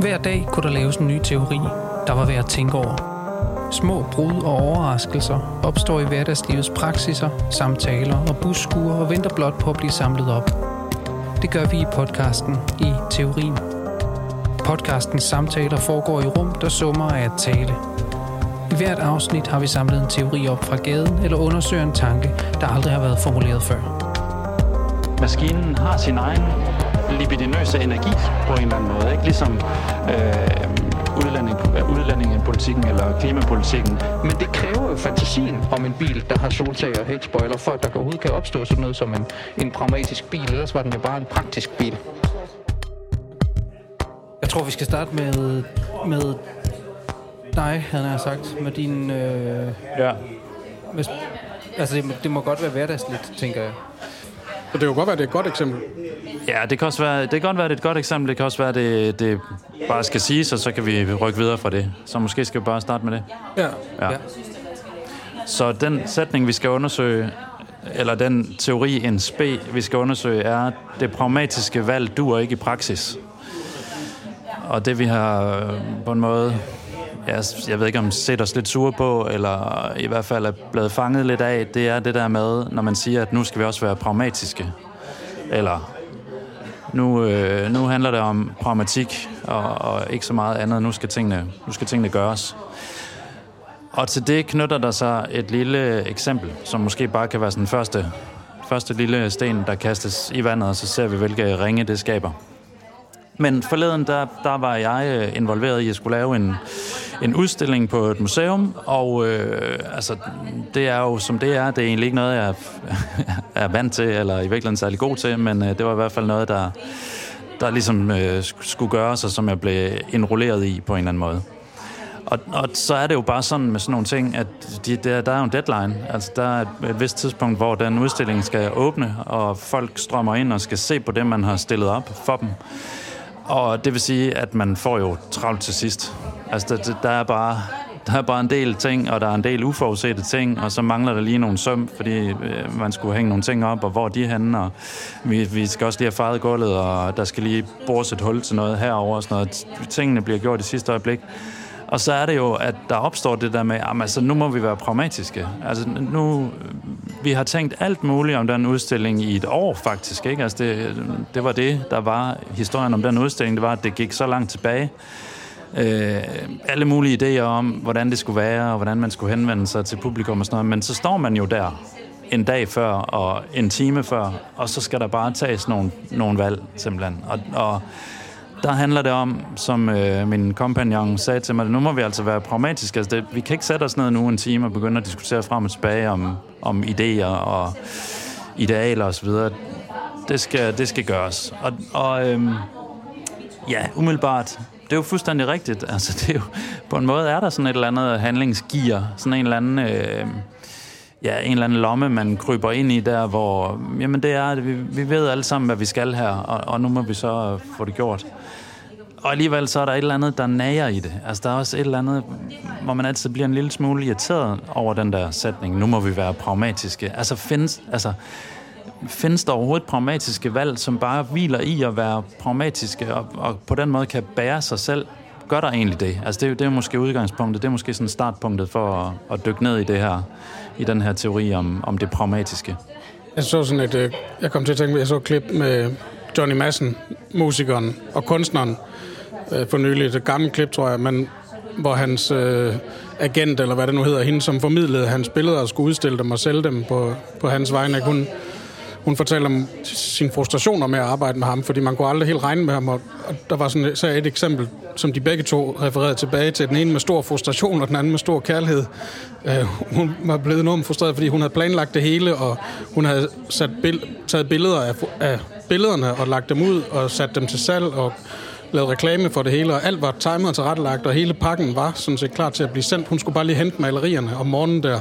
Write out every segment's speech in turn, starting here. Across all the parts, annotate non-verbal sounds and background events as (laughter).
Hver dag kunne der laves en ny teori, der var værd at tænke over. Små brud og overraskelser opstår i hverdagslivets praksiser, samtaler og busskuer og venter blot på at blive samlet op. Det gør vi i podcasten i Teorien. Podcastens samtaler foregår i rum, der summer af at tale. I hvert afsnit har vi samlet en teori op fra gaden eller undersøger en tanke, der aldrig har været formuleret før. Maskinen har sin egen libidinøse energi på en eller anden måde. Ikke? Ligesom øh, udlænding, udlændingepolitikken eller klimapolitikken. Men det kræver jo fantasien om en bil, der har soltag og headspoiler, for at der overhovedet kan opstå sådan noget som en, en pragmatisk bil. Ellers var den jo bare en praktisk bil. Jeg tror, vi skal starte med, med dig, havde jeg sagt, med din... Øh, Ja. med, altså, det, det må godt være hverdagsligt, tænker jeg. Så det kan jo godt være, det er et godt eksempel. Ja, det kan også være, det kan godt være, det er et godt eksempel. Det kan også være, det, det bare skal siges, og så kan vi rykke videre fra det. Så måske skal vi bare starte med det. Ja. Ja. Ja. Så den sætning, vi skal undersøge, eller den teori, en spe, vi skal undersøge, er, det pragmatiske valg duer ikke i praksis. Og det vi har øh, på en måde, ja, jeg ved ikke om set os lidt sure på, eller i hvert fald er blevet fanget lidt af, det er det der med, når man siger, at nu skal vi også være pragmatiske. Eller nu, øh, nu handler det om pragmatik og, og ikke så meget andet. Nu skal tingene, nu skal tingene gøres. Og til det knytter der sig et lille eksempel, som måske bare kan være sådan første, første lille sten, der kastes i vandet, og så ser vi, hvilke ringe det skaber. Men forleden, der, der var jeg øh, involveret i at skulle lave en, en udstilling på et museum, og øh, altså, det er jo som det er, det er egentlig ikke noget, jeg (laughs) er, vant til, eller i virkeligheden særlig god til, men øh, det var i hvert fald noget, der, der ligesom øh, skulle gøres, og som jeg blev enrolleret i på en eller anden måde. Og, og så er det jo bare sådan med sådan nogle ting, at de, der, der er jo en deadline. Altså, der er et, et vist tidspunkt, hvor den udstilling skal åbne, og folk strømmer ind og skal se på det, man har stillet op for dem. Og det vil sige, at man får jo travlt til sidst. Altså, der, der, er bare, der er bare en del ting, og der er en del uforudsete ting, og så mangler der lige nogle søm, fordi øh, man skulle hænge nogle ting op, og hvor er de henne, og vi, vi skal også lige have farvet gulvet, og der skal lige bores et hul til noget herover og sådan noget. Tingene bliver gjort i sidste øjeblik. Og så er det jo, at der opstår det der med, at altså, nu må vi være pragmatiske. Altså nu, vi har tænkt alt muligt om den udstilling i et år faktisk. Ikke? Altså det, det var det, der var historien om den udstilling. Det var, at det gik så langt tilbage. Øh, alle mulige idéer om, hvordan det skulle være, og hvordan man skulle henvende sig til publikum og sådan noget. Men så står man jo der en dag før og en time før, og så skal der bare tages nogle, nogle valg simpelthen. Og, og der handler det om, som øh, min kompagnon sagde til mig, nu må vi altså være pragmatiske. Altså det, vi kan ikke sætte os ned nu en time og begynde at diskutere frem og tilbage om, om idéer og idealer osv. Det skal, det skal gøres. Og, og øhm, ja, umiddelbart, det er jo fuldstændig rigtigt. (laughs) Altså, det er jo, på en måde er der sådan et eller andet handlingsgear, sådan en eller anden... Øh, ja, en eller anden lomme, man kryber ind i der, hvor, jamen det er, at vi, vi ved alle sammen, hvad vi skal her, og, og nu må vi så få det gjort. Og alligevel så er der et eller andet, der nager i det. Altså der er også et eller andet, hvor man altid bliver en lille smule irriteret over den der sætning, nu må vi være pragmatiske. Altså findes, altså, findes der overhovedet pragmatiske valg, som bare hviler i at være pragmatiske, og, og på den måde kan bære sig selv gør der egentlig det? Altså det, er jo- det er måske udgangspunktet, det er måske sådan startpunktet for at, at dykke ned i det her, i den her teori om, om det pragmatiske. Jeg så sådan et, øh, jeg kom til at tænke på, jeg så et klip med Johnny Madsen, musikeren og kunstneren, øh, for nylig. Et gammelt klip, tror jeg, men hvor hans øh, agent, eller hvad det nu hedder, hende, som formidlede hans billeder og skulle udstille dem og sælge dem på, på hans vegne, hun, hun fortalte om sine frustrationer med at arbejde med ham, fordi man kunne aldrig helt regne med ham, og, der var sådan så et eksempel, som de begge to refererede tilbage til, den ene med stor frustration, og den anden med stor kærlighed. Øh, hun var blevet enormt frustreret, fordi hun havde planlagt det hele, og hun havde sat bill- taget billeder af, af billederne og lagt dem ud og sat dem til salg og lavet reklame for det hele, og alt var timet og tilrettelagt, og hele pakken var sådan set klar til at blive sendt. Hun skulle bare lige hente malerierne om morgenen der,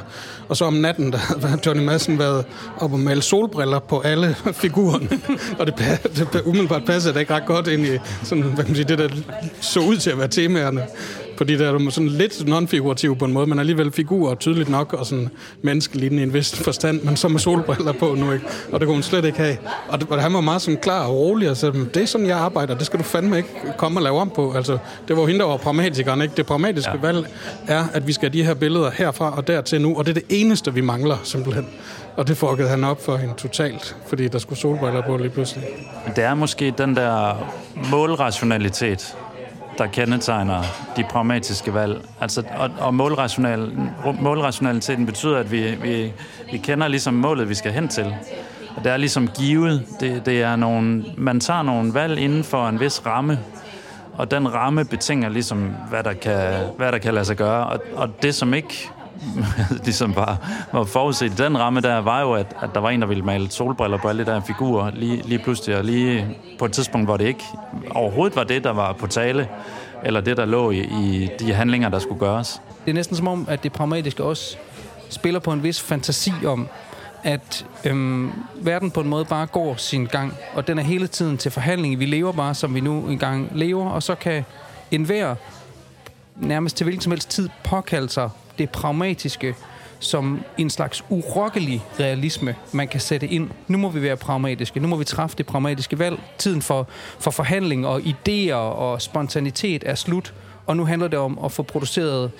og så om natten, der (laughs) havde Johnny Madsen været op og male solbriller på alle (laughs) figurerne, og det, det umiddelbart passede det ikke ret godt ind i sådan, hvad kan man sige, det, der så ud til at være temaerne. Fordi der er sådan lidt non-figurativ på en måde, men alligevel figurer tydeligt nok, og sådan menneskelignende i en vis forstand, men så med solbriller på nu, ikke? Og det kunne hun slet ikke have. Og, det, og han var meget sådan klar og rolig, og sagde, det er sådan, jeg arbejder, det skal du fandme ikke komme og lave om på. Altså, det var hende, der var pragmatikeren, ikke? Det pragmatiske ja. valg er, at vi skal have de her billeder herfra og dertil nu, og det er det eneste, vi mangler, simpelthen. Og det fuckede han op for hende totalt, fordi der skulle solbriller på lige pludselig. Det er måske den der målrationalitet, der kendetegner de pragmatiske valg. Altså, og, og målrational, målrationaliteten betyder, at vi, vi, vi kender ligesom målet, vi skal hen til. Og det er ligesom givet. Det, det er nogle, man tager nogle valg inden for en vis ramme, og den ramme betinger ligesom, hvad der kan, hvad der kan lade sig gøre. Og, og det, som ikke (laughs) ligesom var, var forudset i den ramme der, var jo, at, at der var en, der ville male solbriller på alle de der figurer lige, lige pludselig, og lige på et tidspunkt, hvor det ikke overhovedet var det, der var på tale, eller det, der lå i, i de handlinger, der skulle gøres. Det er næsten som om, at det pragmatiske også spiller på en vis fantasi om, at øhm, verden på en måde bare går sin gang, og den er hele tiden til forhandling. Vi lever bare, som vi nu engang lever, og så kan enhver nærmest til hvilken som helst tid påkalde sig det pragmatiske som en slags urokkelig realisme, man kan sætte ind. Nu må vi være pragmatiske. Nu må vi træffe det pragmatiske valg. Tiden for, for forhandling og idéer og spontanitet er slut. Og nu handler det om at få produceret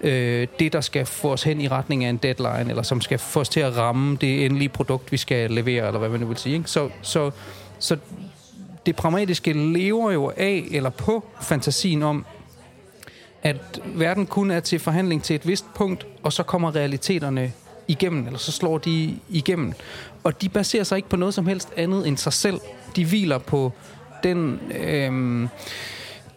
øh, det, der skal få os hen i retning af en deadline, eller som skal få os til at ramme det endelige produkt, vi skal levere, eller hvad man nu vil sige. Ikke? Så, så, så det pragmatiske lever jo af eller på fantasien om, at verden kun er til forhandling til et vist punkt, og så kommer realiteterne igennem, eller så slår de igennem. Og de baserer sig ikke på noget som helst andet end sig selv. De hviler på den øh,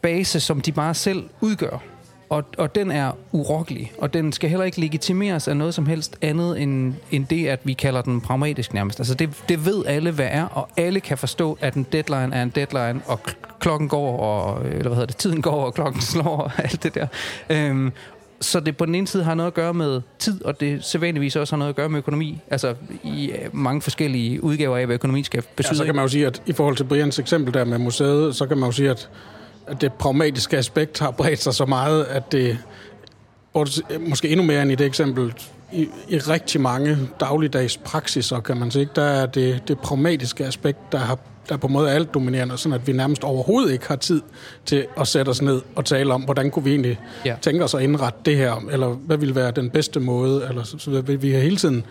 base, som de bare selv udgør og, og den er urokkelig, og den skal heller ikke legitimeres af noget som helst andet end, end det, at vi kalder den pragmatisk nærmest. Altså det, det ved alle, hvad er, og alle kan forstå, at en deadline er en deadline, og klokken går, og, eller hvad hedder det, tiden går, og klokken (laughs) slår, og alt det der. Øhm, så det på den ene side har noget at gøre med tid, og det sædvanligvis også har noget at gøre med økonomi. Altså i øh, mange forskellige udgaver af, hvad økonomi skal betyde. Ja, så kan man jo sige, at i forhold til Brians eksempel der med museet, så kan man jo sige, at at det pragmatiske aspekt har bredt sig så meget, at det måske endnu mere end i det eksempel, i, i rigtig mange dagligdags praksiser, kan man sige, der er det, det pragmatiske aspekt, der har der er på en måde alt dominerende, sådan at vi nærmest overhovedet ikke har tid til at sætte os ned og tale om, hvordan kunne vi egentlig ja. tænke os at indrette det her, eller hvad ville være den bedste måde, eller så, så vi har hele tiden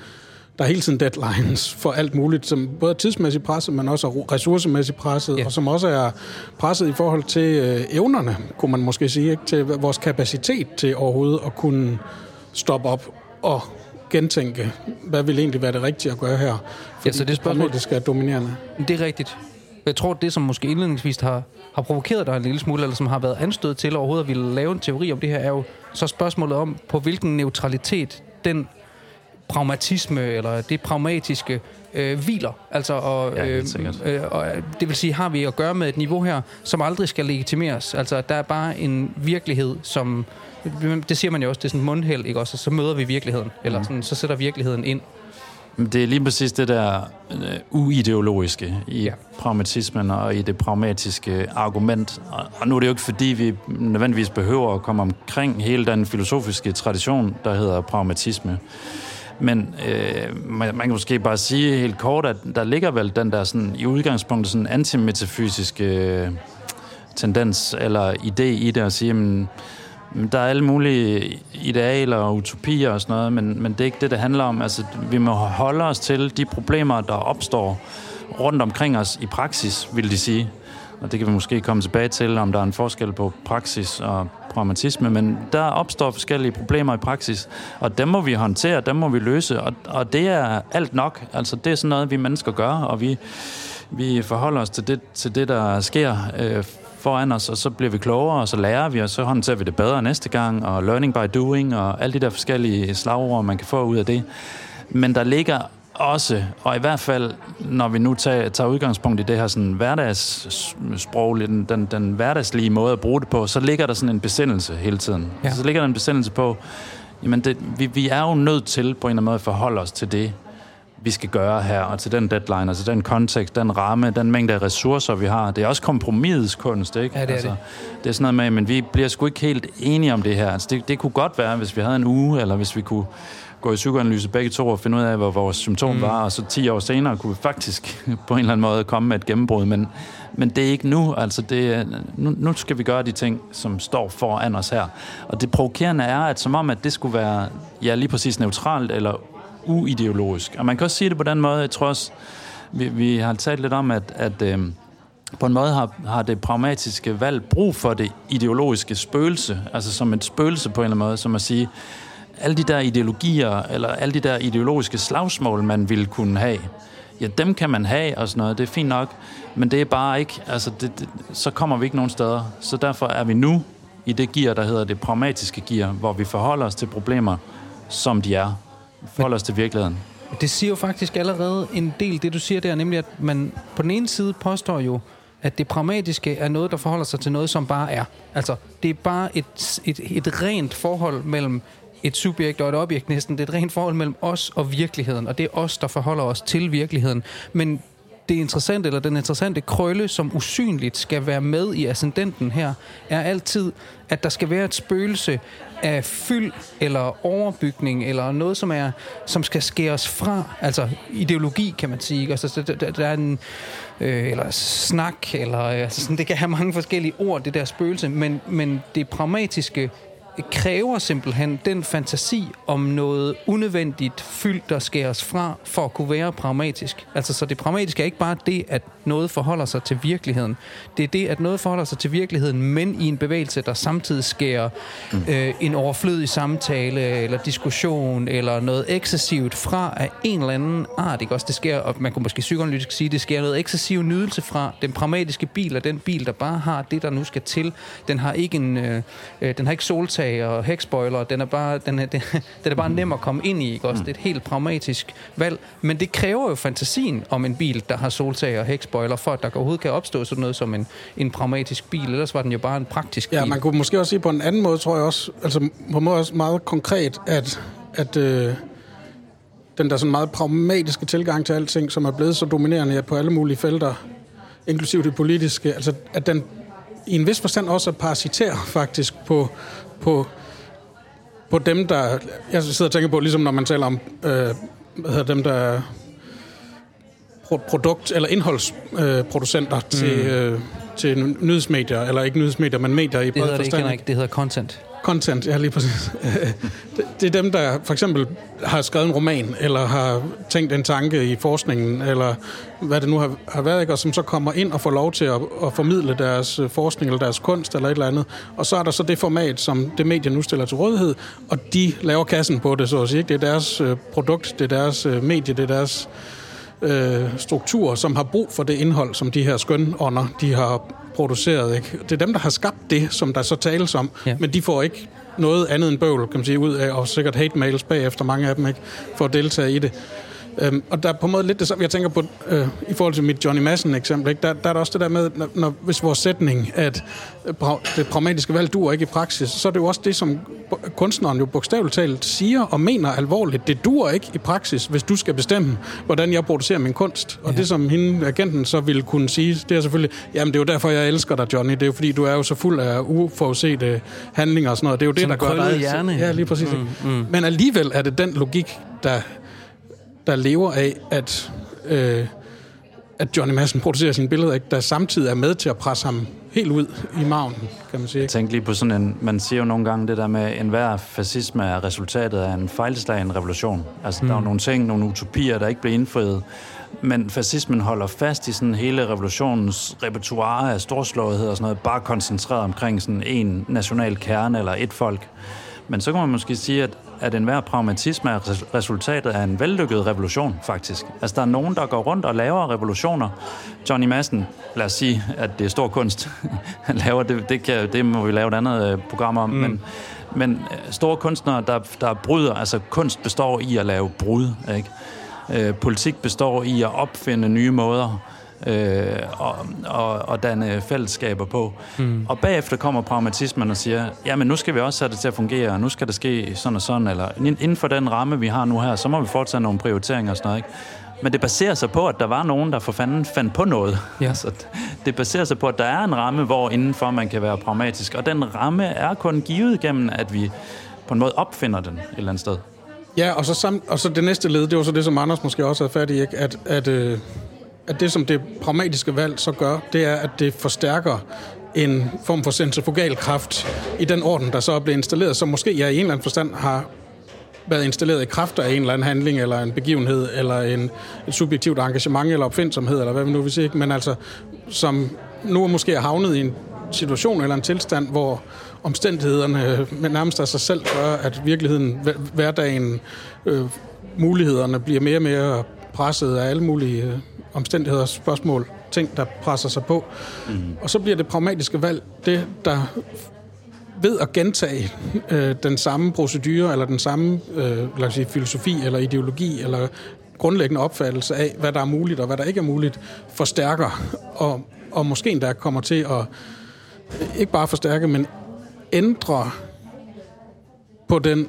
der er hele tiden deadlines for alt muligt, som både er tidsmæssigt presset, men også er ressourcemæssigt presset, ja. og som også er presset i forhold til øh, evnerne, kunne man måske sige, ikke? til vores kapacitet til overhovedet at kunne stoppe op og gentænke, hvad vil egentlig være det rigtige at gøre her. Fordi ja, så det spørgsmål, det skal dominerende. Det er rigtigt. Jeg tror, det som måske indledningsvis har, har provokeret dig en lille smule, eller som har været anstødt til overhovedet at ville lave en teori om det her, er jo så spørgsmålet om, på hvilken neutralitet den pragmatisme eller det pragmatiske øh, hviler. Altså, og, ja, øh, øh, og det vil sige, har vi at gøre med et niveau her, som aldrig skal legitimeres. Altså, der er bare en virkelighed, som... Det siger man jo også, det er sådan mundhæld, ikke også? Så møder vi virkeligheden, eller mm. sådan, så sætter virkeligheden ind. Det er lige præcis det der uh, uideologiske i ja. pragmatismen og i det pragmatiske argument. Og, og nu er det jo ikke fordi, vi nødvendigvis behøver at komme omkring hele den filosofiske tradition, der hedder pragmatisme. Men øh, man, man kan måske bare sige helt kort, at der ligger vel den der sådan, i udgangspunktet sådan antimetafysiske øh, tendens eller idé i det at sige, at der er alle mulige idealer og utopier og sådan noget, men, men det er ikke det, det handler om. Altså, vi må holde os til de problemer, der opstår rundt omkring os i praksis, vil de sige. Og det kan vi måske komme tilbage til, om der er en forskel på praksis og pragmatisme, men der opstår forskellige problemer i praksis, og dem må vi håndtere, dem må vi løse, og, og det er alt nok. Altså, det er sådan noget, vi mennesker gør, og vi, vi forholder os til det, til det der sker øh, foran os, og så bliver vi klogere, og så lærer vi, og så håndterer vi det bedre næste gang, og learning by doing, og alle de der forskellige slagord, man kan få ud af det. Men der ligger også, og i hvert fald, når vi nu tager, tager udgangspunkt i det her sådan hverdagssprog, den, den, den hverdagslige måde at bruge det på, så ligger der sådan en besindelse hele tiden. Ja. Så ligger der en besindelse på, jamen det, vi, vi er jo nødt til på en eller anden måde at forholde os til det, vi skal gøre her, og til den deadline, altså den kontekst, den ramme, den mængde af ressourcer, vi har. Det er også kompromisets kunst, ikke? Ja, det er altså, det. Det er sådan noget med, men vi bliver sgu ikke helt enige om det her. Altså, det, det kunne godt være, hvis vi havde en uge, eller hvis vi kunne gå i psykoanalyse begge to og finde ud af, hvor vores symptom mm. var, og så 10 år senere kunne vi faktisk (laughs) på en eller anden måde komme med et gennembrud, men, men det er ikke nu, altså det, nu, nu skal vi gøre de ting, som står foran os her. Og det provokerende er, at som om, at det skulle være, ja, lige præcis neutralt eller uideologisk. Og man kan også sige det på den måde, jeg tror også, vi, vi har talt lidt om, at, at øhm, på en måde har, har det pragmatiske valg brug for det ideologiske spøgelse, altså som et spøgelse på en eller anden måde, som at sige, alle de der ideologier, eller alle de der ideologiske slagsmål, man ville kunne have, ja, dem kan man have og sådan noget, det er fint nok, men det er bare ikke, altså det, det, så kommer vi ikke nogen steder. Så derfor er vi nu i det gear, der hedder det pragmatiske gear, hvor vi forholder os til problemer, som de er. Forholder os til virkeligheden. Det siger jo faktisk allerede en del, det du siger der, nemlig at man på den ene side påstår jo, at det pragmatiske er noget, der forholder sig til noget, som bare er. Altså, det er bare et, et, et rent forhold mellem et subjekt og et objekt næsten. Det er et rent forhold mellem os og virkeligheden, og det er os, der forholder os til virkeligheden. Men det interessante, eller den interessante krølle, som usynligt skal være med i ascendenten her, er altid, at der skal være et spøgelse af fyld eller overbygning, eller noget, som er som skal skæres fra. Altså ideologi, kan man sige. ikke? Altså, der, der, der er en, øh, eller snak, eller øh, altså, sådan, det kan have mange forskellige ord, det der spøgelse, men, men det pragmatiske kræver simpelthen den fantasi om noget unødvendigt fyldt, der skæres fra, for at kunne være pragmatisk. Altså, så det pragmatiske er ikke bare det, at noget forholder sig til virkeligheden. Det er det, at noget forholder sig til virkeligheden, men i en bevægelse, der samtidig skærer øh, en overflødig samtale, eller diskussion, eller noget ekscessivt fra af en eller anden art. Ikke? Også det sker, og man kunne måske psykoanalytisk sige, det sker noget ekscessiv nydelse fra den pragmatiske bil, og den bil, der bare har det, der nu skal til. Den har ikke en, øh, øh, den har ikke soltag og hækspoiler. Den er bare, den er, den, den er bare nem at komme ind i. Ikke? Også, det er et helt pragmatisk valg. Men det kræver jo fantasien om en bil, der har soltag og hækspoiler, for at der overhovedet kan opstå sådan noget som en, en pragmatisk bil. Ellers var den jo bare en praktisk bil. Ja, man kunne måske også sige på en anden måde, tror jeg også, altså på en måde også meget konkret, at, at øh, den der sådan meget pragmatiske tilgang til alting, som er blevet så dominerende på alle mulige felter, inklusive det politiske, altså at den i en vis forstand også er parasitær faktisk på, på, på dem, der... Jeg sidder og tænker på, ligesom når man taler om øh, hvad hedder dem, der er pro- produkt- eller indholdsproducenter øh, til, øh, til nyhedsmedier, eller ikke nyhedsmedier, men medier i det bred hedder det ikke, forstand. Det hedder content. Content, ja lige præcis. (laughs) Det- er dem, der for eksempel har skrevet en roman, eller har tænkt en tanke i forskningen, eller hvad det nu har, har været, ikke? og som så kommer ind og får lov til at, at formidle deres øh, forskning, eller deres kunst, eller et eller andet. Og så er der så det format, som det medie nu stiller til rådighed, og de laver kassen på det, så at sige. ikke? Det er deres øh, produkt, det er deres øh, medie, det er deres øh, strukturer, som har brug for det indhold, som de her skønånder, de har produceret. Ikke? Det er dem, der har skabt det, som der så tales om, Ja. men de får ikke noget andet end bøvl, kan man sige, ud af, og sikkert hate mails bagefter, mange af dem, ikke, for at deltage i det. Øhm, og der er på en måde lidt det samme, jeg tænker på, øh, i forhold til mit Johnny Madsen eksempel, ikke? Der, der er der også det der med, når, når, hvis vores sætning, at øh, det pragmatiske valg duer ikke i praksis, så er det jo også det, som kunstneren jo bogstaveligt talt siger og mener alvorligt. Det duer ikke i praksis, hvis du skal bestemme, hvordan jeg producerer min kunst. Og Ja. det, som hende, agenten, så ville kunne sige, det er selvfølgelig, jamen det er jo derfor, jeg elsker dig, Johnny. Det er jo fordi, du er jo så fuld af uforudsete handlinger og sådan noget. Det er jo det, Som der gør dig... hjerne. Ja, lige præcis. Mm, mm. Men alligevel er det den logik, der der lever af, at, øh, at Johnny Madsen producerer sine billeder, ikke? der samtidig er med til at presse ham helt ud i maven, kan man sige. Jeg tænkte lige på sådan en, man siger jo nogle gange det der med, at enhver fascisme er resultatet af en fejlslagen revolution. Altså, mm. der er jo nogle ting, nogle utopier, der ikke bliver indfriet. Men fascismen holder fast i sådan hele revolutionens repertoire af storslåethed og sådan noget, bare koncentreret omkring sådan en national kerne eller et folk. Men så kan man måske sige, at, at enhver pragmatisme er res- resultatet af en vellykket revolution, faktisk. Altså, der er nogen, der går rundt og laver revolutioner. Johnny Madsen, lad os sige, at det er stor kunst, (laughs) han laver. Det, det, kan, det må vi lave et andet øh, program om. Mm. Men, men øh, store kunstnere, der, der bryder, altså kunst består i at lave brud, ikke? Øh, politik består i at opfinde nye måder øh, og, og, og danne fællesskaber på. Mm. Og bagefter kommer pragmatismen og siger, jamen nu skal vi også sætte det til at fungere, og nu skal det ske sådan og sådan, eller inden for den ramme, vi har nu her, så må vi foretage nogle prioriteringer og sådan noget, ikke? Men det baserer sig på, at der var nogen, der for fanden fandt på noget. Ja. (laughs) Så det baserer sig på, at der er en ramme, hvor indenfor man kan være pragmatisk. Og den ramme er kun givet gennem, at vi på en måde opfinder den et eller andet sted. Ja, og så, sam, og så det næste led, det var så det, som Anders måske også havde fat i, ikke? At, at, øh, at det, som det pragmatiske valg så gør, det er, at det forstærker en form for centrifugal kraft i den orden, der så er blevet installeret, som måske ja, i en eller anden forstand har været installeret i kraft af en eller anden handling, eller en begivenhed, eller en, et subjektivt engagement, eller opfindsomhed, eller hvad vi nu vil sige, men altså, som nu er måske havnet i en situation eller en tilstand, hvor omstændighederne nærmest af sig selv gør, at virkeligheden, hverdagen, øh, mulighederne bliver mere og mere presset af alle mulige øh, omstændigheder, spørgsmål, ting, der presser sig på. Mm. Og så bliver det pragmatiske valg det, der ved at gentage øh, den samme procedure, eller den samme øh, lad os sige, filosofi, eller ideologi, eller grundlæggende opfattelse af, hvad der er muligt og hvad der ikke er muligt, forstærker, og, og måske endda kommer til at ikke bare forstærke, men ændre på den,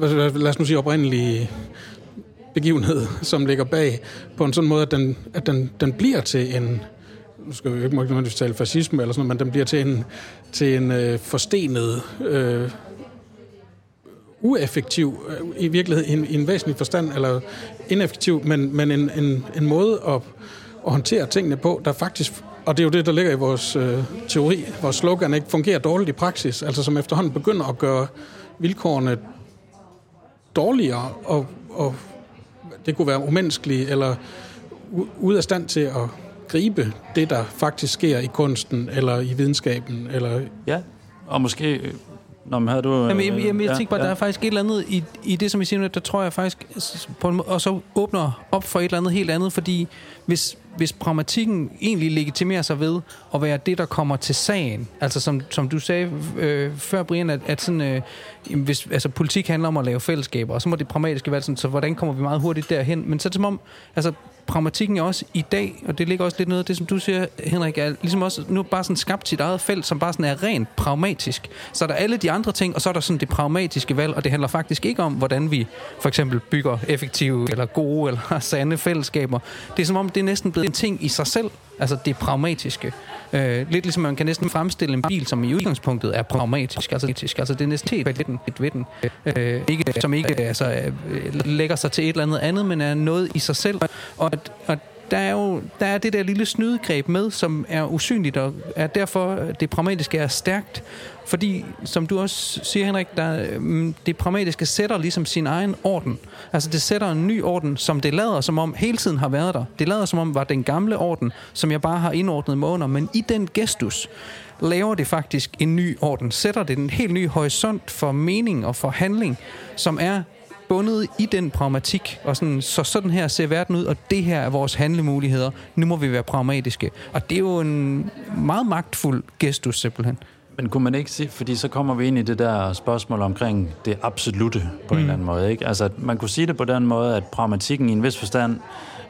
lad os nu sige, oprindelige begivenhed, som ligger bag, på en sådan måde, at den, at den, den bliver til en, nu skal vi ikke nødvendigvis tale fascisme eller sådan noget, men den bliver til en, til en øh, forstenet, øh, ueffektiv, øh, i virkeligheden en, en væsentlig forstand, eller ineffektiv, men, men en, en, en måde at, at håndtere tingene på, der faktisk, og det er jo det, der ligger i vores øh, teori, vores slogan, ikke fungerer dårligt i praksis, altså som efterhånden begynder at gøre vilkårene dårligere, og, og det kunne være umenneskelige, eller ude af stand til at gribe det, der faktisk sker i kunsten, eller i videnskaben. Eller... Ja, og måske... Øh, Nå, men havde du... Jamen, jamen, jamen jeg ja, tænker bare, ja. der er faktisk et eller andet i, i det, som I siger nu, der tror jeg faktisk, på en, og så åbner op for et eller andet helt andet, fordi hvis, hvis pragmatikken egentlig legitimerer sig ved at være det, der kommer til sagen, altså som, som du sagde øh, før, Brian, at, at sådan, øh, hvis, altså, politik handler om at lave fællesskaber, og så må det pragmatiske være sådan, så hvordan kommer vi meget hurtigt derhen? Men så er det som om, altså pragmatikken er også i dag, og det ligger også lidt noget af det, som du siger, Henrik, er ligesom også nu bare sådan skabt sit eget felt, som bare sådan er rent pragmatisk. Så er der alle de andre ting, og så er der sådan det pragmatiske valg, og det handler faktisk ikke om, hvordan vi for eksempel bygger effektive, eller gode, eller (laughs) sande fællesskaber. Det er som om, det er næsten blevet en ting i sig selv, altså det pragmatiske. Øh, lidt ligesom man kan næsten fremstille en bil, som i udgangspunktet er pragmatisk. Altså, altså det er næsten helt ved den. Ved den. Øh, ikke, øh, som ikke øh, altså, øh, lægger sig til et eller andet andet, men er noget i sig selv. Og, og der er jo der er det der lille snydegreb med, som er usynligt, og er derfor det pragmatiske er stærkt. Fordi, som du også siger, Henrik, der, mm, det pragmatiske sætter ligesom sin egen orden. Altså, det sætter en ny orden, som det lader som om hele tiden har været der. Det lader som om var den gamle orden, som jeg bare har indordnet mig under. Men i den gestus laver det faktisk en ny orden. Sætter det en helt ny horisont for mening og for handling, som er bundet i den pragmatik, og sådan, så sådan her ser verden ud, og det her er vores handlemuligheder. Nu må vi være pragmatiske. Og det er jo en meget magtfuld gestus simpelthen. Men kunne man ikke sige, fordi så kommer vi ind i det der spørgsmål omkring det absolute på mm. en eller anden måde. Ikke? Altså, man kunne sige det på den måde, at pragmatikken i en vis forstand,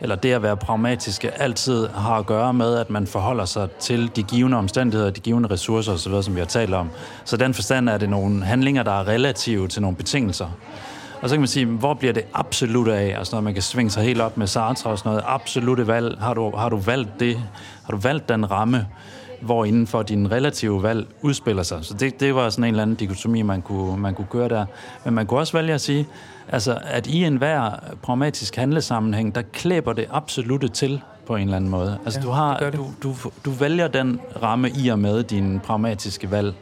eller det at være pragmatiske, altid har at gøre med, at man forholder sig til de givende omstændigheder, de givende ressourcer osv., som vi har talt om. Så den forstand er det nogle handlinger, der er relative til nogle betingelser. Og så kan man sige, hvor bliver det absolut af? Altså når man kan svinge sig helt op med Sartre og sådan noget. Absolute valg. Har du, har du valgt det? Har du valgt den ramme? Hvor inden for din relative valg udspiller sig. Så det, det var sådan en eller anden dikotomi, man kunne, man kunne køre der. Men man kunne også vælge at sige, altså, at i enhver pragmatisk handlesammenhæng, der klæber det absolute til på en eller anden måde. Altså, ja, du, har, du, du, du vælger den ramme i og med din pragmatiske valg.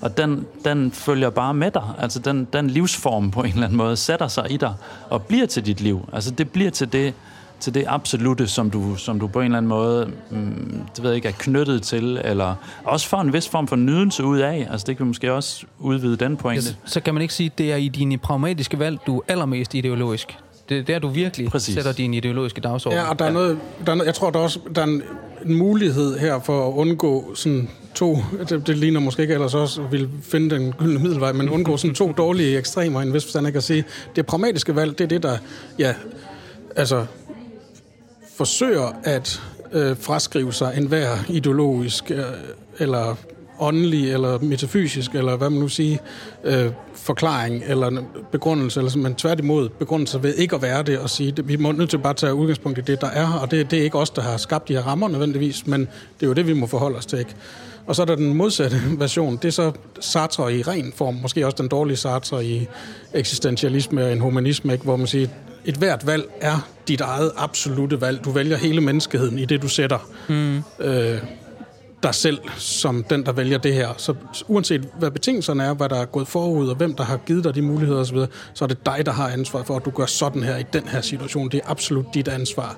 Og den, den følger bare med dig. Altså den, den livsform på en eller anden måde sætter sig i dig og bliver til dit liv. Altså det bliver til det, til det absolute, som du, som du på en eller anden måde mm, det ved jeg ikke, er knyttet til, eller også for en vis form for nydelse ud af. Altså det kan måske også udvide den pointe. Ja, så kan man ikke sige, at det er i dine pragmatiske valg, du er allermest ideologisk. Det er der, du virkelig Præcis. sætter din ideologiske dagsorden. Ja, og der er noget, der er, jeg tror der er også der er en, en mulighed her for at undgå sådan to, det, det ligner måske ikke ellers også, vil finde den gyldne middelvej, men undgå sådan to dårlige ekstremer i en vis forstand, ikke at sige, det pragmatiske valg, det er det, der, ja, altså, forsøger at øh, fraskrive sig enhver ideologisk øh, eller åndelig eller metafysisk, eller hvad man nu siger, øh, forklaring eller begrundelse, eller, man tværtimod begrundelse ved ikke at være det og sige, det, vi må nødt til bare at tage udgangspunkt i det, der er, og det, det er ikke os, der har skabt de her rammer nødvendigvis, men det er jo det, vi må forholde os til. Ikke? Og så er der den modsatte (laughs) version, det er så Sartre i ren form, måske også den dårlige Sartre i eksistentialisme og en humanisme, ikke? hvor man siger, et hvert valg er dit eget absolute valg. Du vælger hele menneskeheden i det, du sætter. Mm. Øh, dig selv som den, der vælger det her. Så uanset hvad betingelserne er, hvad der er gået forud, og hvem der har givet dig de muligheder osv., så er det dig, der har ansvar for, at du gør sådan her i den her situation. Det er absolut dit ansvar.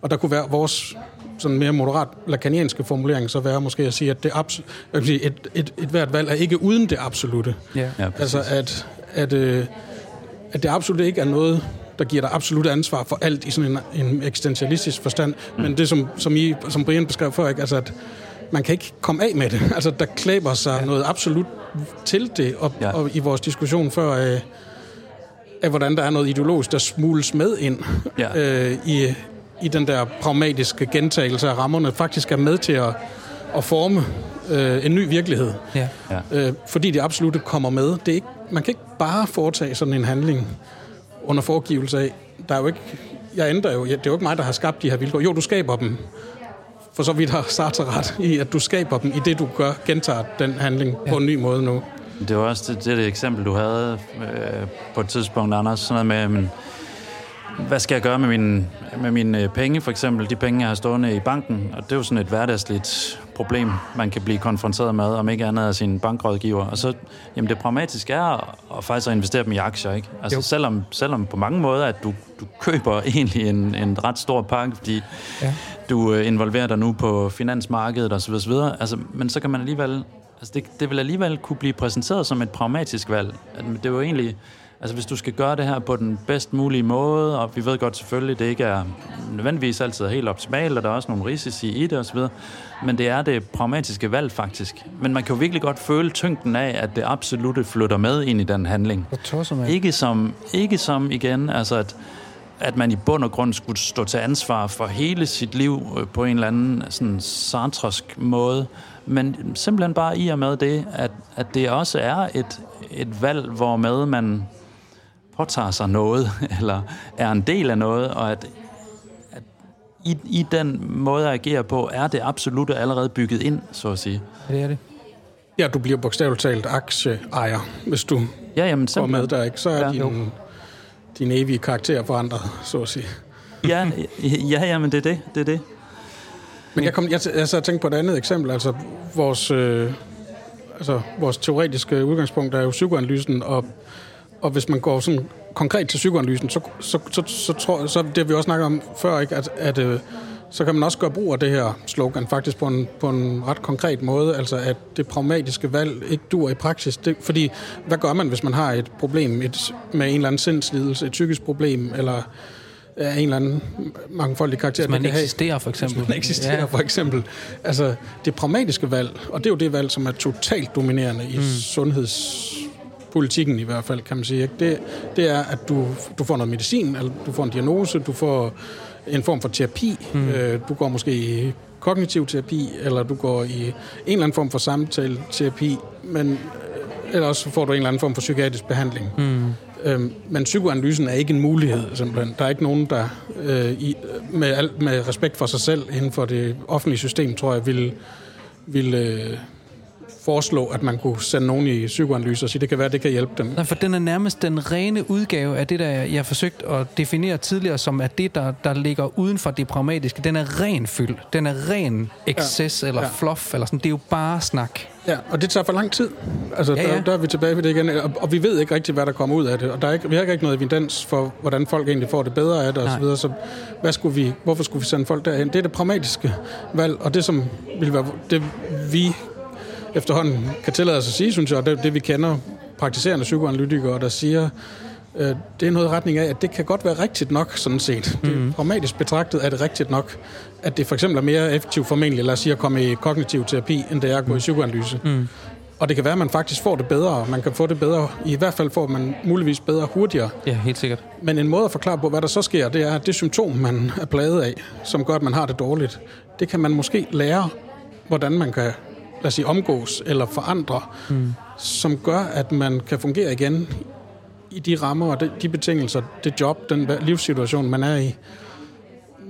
Og der kunne være vores sådan mere moderat lakanianske formulering så være måske at sige, at det abs- sige, et, et, et hvert valg er ikke uden det absolute. Ja. Ja, altså at, at, øh, at det absolut ikke er noget, der giver dig absolut ansvar for alt i sådan en, en eksistentialistisk forstand. Mm. Men det, som, som, I, som Brian beskrev før, ikke? Altså, at man kan ikke komme af med det. (laughs) Altså, der klæber sig ja. noget absolut til det, og, ja. og i vores diskussion før af, af, hvordan der er noget ideologisk, der smules med ind ja. øh, i, i den der pragmatiske gentagelse af rammerne, faktisk er med til at, at forme øh, en ny virkelighed. Ja. Ja. Øh, fordi det absolut kommer med. Det er ikke, man kan ikke bare foretage sådan en handling under foregivelse af, der er jo ikke, jeg ændrer jo, det er jo ikke mig, der har skabt de her vilkår. Jo, du skaber dem, for så vidt har Sartre ret i, at du skaber dem i det, du gør, gentager den handling ja. på en ny måde nu. Det var også det, det, det eksempel, du havde øh, på et tidspunkt, Anders, sådan noget med, men, hvad skal jeg gøre med mine, med mine penge, for eksempel de penge, jeg har stående i banken, og det er jo sådan et hverdagsligt problem, man kan blive konfronteret med, om ikke andet af sin bankrådgiver. Og så, jamen det pragmatiske er at faktisk at investere dem i aktier, ikke? Altså selvom, selvom på mange måder, at du, du køber (laughs) egentlig en, en ret stor pakke, fordi ja. du øh, involverer dig nu på finansmarkedet osv. osv. Altså, men så kan man alligevel, altså det, det vil alligevel kunne blive præsenteret som et pragmatisk valg. Det var egentlig Altså hvis du skal gøre det her på den bedst mulige måde, og vi ved godt selvfølgelig, det ikke er nødvendigvis altid helt optimalt, og der er også nogle risici i det osv., men det er det pragmatiske valg faktisk. Men man kan jo virkelig godt føle tyngden af, at det absolutte flytter med ind i den handling. Ikke som, ikke som igen, altså at, at man i bund og grund skulle stå til ansvar for hele sit liv øh, på en eller anden sådan sartrosk måde, men simpelthen bare i og med det, at, at det også er et, et valg, hvor med man påtager sig noget, (laughs) eller er en del af noget, og at, at i, i den måde at agere på, er det absolut allerede bygget ind, så at sige. Det er det. Ja, du bliver bogstaveligt talt aktieejer, hvis du ja, jamen, går med der, ikke? Så er ja, din, din evige karakter forandret, så at sige. ja, ja, ja, men det er det, det er det. Men jeg, kom, jeg, jeg så tænkte på et andet eksempel, altså vores, øh, altså vores teoretiske udgangspunkt er jo psykoanalysen, og og hvis man går sådan konkret til psykoanalysen, så, så, så, så, tror, så det vi også snakket om før, ikke, at, at øh, så kan man også gøre brug af det her slogan faktisk på en, på en ret konkret måde, altså at det pragmatiske valg ikke dur i praksis. Det, fordi hvad gør man, hvis man har et problem et, med en eller anden sindslidelse, et psykisk problem, eller af en eller anden mangfoldig karakter. Hvis man eksisterer, for eksempel. Hvis man eksisterer, ja. for eksempel. Altså, det pragmatiske valg, og det er jo det valg, som er totalt dominerende i mm. sundheds politikken i hvert fald, kan man sige. Ikke? Det, det er, at du, du får noget medicin, eller du får en diagnose, du får en form for terapi. Mm. Øh, du går måske i kognitiv terapi, eller du går i en eller anden form for samtale-terapi, men øh, ellers får du en eller anden form for psykiatrisk behandling. Mm. Øhm, men psykoanalysen er ikke en mulighed, simpelthen. Der er ikke nogen, der øh, i, med, al, med respekt for sig selv inden for det offentlige system, tror jeg, vil, vil øh, foreslå, at man kunne sende nogen i psykoanalyse og sige, det kan være, det kan hjælpe dem. Nej, for den er nærmest den rene udgave af det, der jeg har forsøgt at definere tidligere som, at det, der, der ligger uden for det pragmatiske, den er ren fyld. Den er ren excess ja. eller ja. fluff, eller sådan. Det er jo bare snak. Ja, og det tager for lang tid. Altså, ja, ja. Der, der er vi tilbage ved det igen. Og, og vi ved ikke rigtig, hvad der kommer ud af det. Og der er ikke, vi har ikke noget evidens for, hvordan folk egentlig får det bedre af det, og så videre. Så hvad skulle vi, hvorfor skulle vi sende folk derhen? Det er det pragmatiske valg, og det, som vil være det, vi efterhånden kan tillade sig at sige, synes jeg, det, det vi kender praktiserende psykoanalytikere, der siger, øh, det er noget retning af, at det kan godt være rigtigt nok, sådan set. Mm. Mhm. pragmatisk betragtet er det rigtigt nok, at det for eksempel er mere effektivt formentlig, lad os sige, at komme i kognitiv terapi, end det er at gå i psykoanalyse. Mm. Og det kan være, at man faktisk får det bedre. Man kan få det bedre. I hvert fald får man muligvis bedre hurtigere. Ja, helt sikkert. Men en måde at forklare på, hvad der så sker, det er, at det symptom, man er plaget af, som gør, at man har det dårligt, det kan man måske lære, hvordan man kan lad os sige, omgås eller forandre, mm. som gør, at man kan fungere igen i de rammer og de, de betingelser, det job, den livssituation, man er i.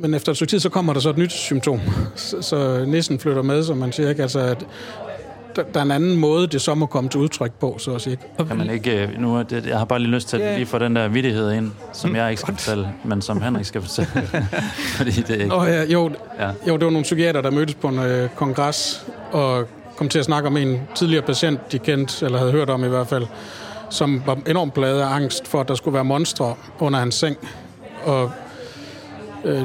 Men efter et stykke tid, så kommer der så et nyt symptom. Så, så næsten flytter med, som man siger. Ikke? Altså, at der, der er en anden måde, det så må komme til udtryk på, så at sige. Kan man ikke, øh, nu, det, jeg har bare lige lyst til yeah. lige få den der vidighed ind, som mm, jeg ikke skal fortælle, men som Henrik skal fortælle. (laughs) Fordi det er ikke... Oh, ja, jo, ja. jo, det var nogle psykiater, der mødtes på en øh, kongres, og kom til at snakke om en tidligere patient, de kendte, eller havde hørt om i hvert fald, som var enormt plaget af angst for, at der skulle være monstre under hans seng. Og øh,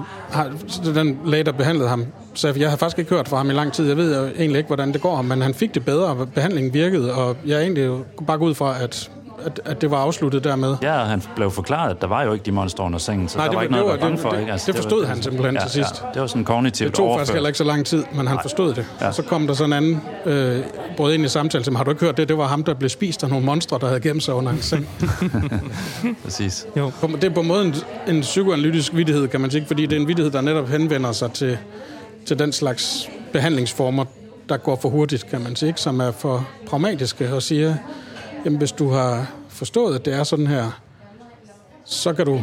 den læge, der behandlede ham, sagde, jeg har faktisk ikke hørt fra ham i lang tid. Jeg ved egentlig ikke, hvordan det går ham, men han fik det bedre, og behandlingen virkede, og jeg er egentlig bare gået ud fra, at at, at det var afsluttet dermed. Ja, han blev forklaret, at der var jo ikke de monster under sengen, så Nej, der det, var ikke noget, det, var, for. Det, ikke? Altså, det forstod det var, han simpelthen ja, til sidst. Ja, det var sådan kognitivt Det tog overført. faktisk heller ikke så lang tid, men han Nej. forstod det. Ja. Så kom der sådan en anden øh, brød ind i samtalen, som har du ikke hørt det? Det var ham, der blev spist af nogle monstre, der havde gemt sig under hans seng. (laughs) Præcis. Jo. Det er på en måde en, en psykoanalytisk vidighed, kan man sige, fordi det er en vidighed, der netop henvender sig til, til den slags behandlingsformer, der går for hurtigt, kan man sige, som er for pragmatiske og siger, jamen hvis du har forstået, at det er sådan her, så kan du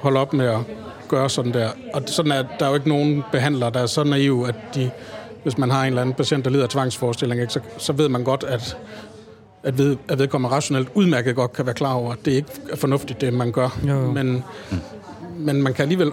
holde op med at gøre sådan der. Og sådan er, der er jo ikke nogen behandlere, der er så naive, at de, hvis man har en eller anden patient, der lider af tvangsforestilling, ikke, så, så ved man godt, at at, ved, at vedkommende rationelt udmærket godt kan være klar over, at det ikke er fornuftigt, det man gør. Jo, jo. Men, men man kan alligevel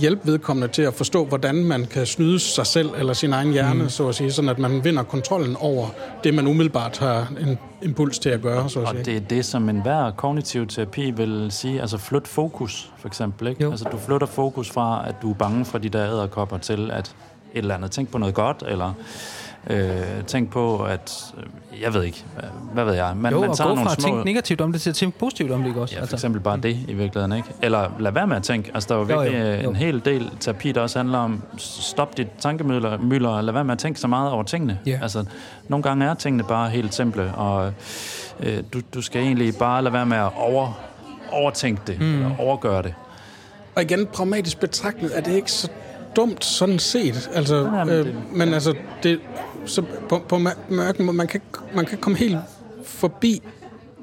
hjælpe vedkommende til at forstå, hvordan man kan snyde sig selv eller sin egen hjerne, mm. så at sige, sådan at man vinder kontrollen over det, man umiddelbart har en impuls til at gøre. Så at og sige. det er det, som enhver kognitiv terapi vil sige, altså flyt fokus, for eksempel. Ikke? Altså du flytter fokus fra, at du er bange for de der æderkopper, til at et eller andet, tænk på noget godt, eller Øh, tænk på, at... Øh, jeg ved ikke. Hvad ved jeg? Man, jo, man tager og gå fra at små... tænke negativt om det til at tænke positivt om det, ikke også? Ja, for altså. eksempel bare det i virkeligheden, ikke? Eller lad være med at tænke. Altså, der er jo virkelig jo, jo, jo. en hel del terapi, der også handler om, stop dit tankemøller, og lad være med at tænke så meget over tingene. Yeah. Altså, nogle gange er tingene bare helt simple, og øh, du, du skal egentlig bare lade være med at over, overtænke det, mm. og overgøre det. Og igen, pragmatisk betragtning, er det ikke så dumt sådan set. Altså, Jamen, øh, det, men altså, det, så på, på mørken, man kan, man kan komme helt forbi,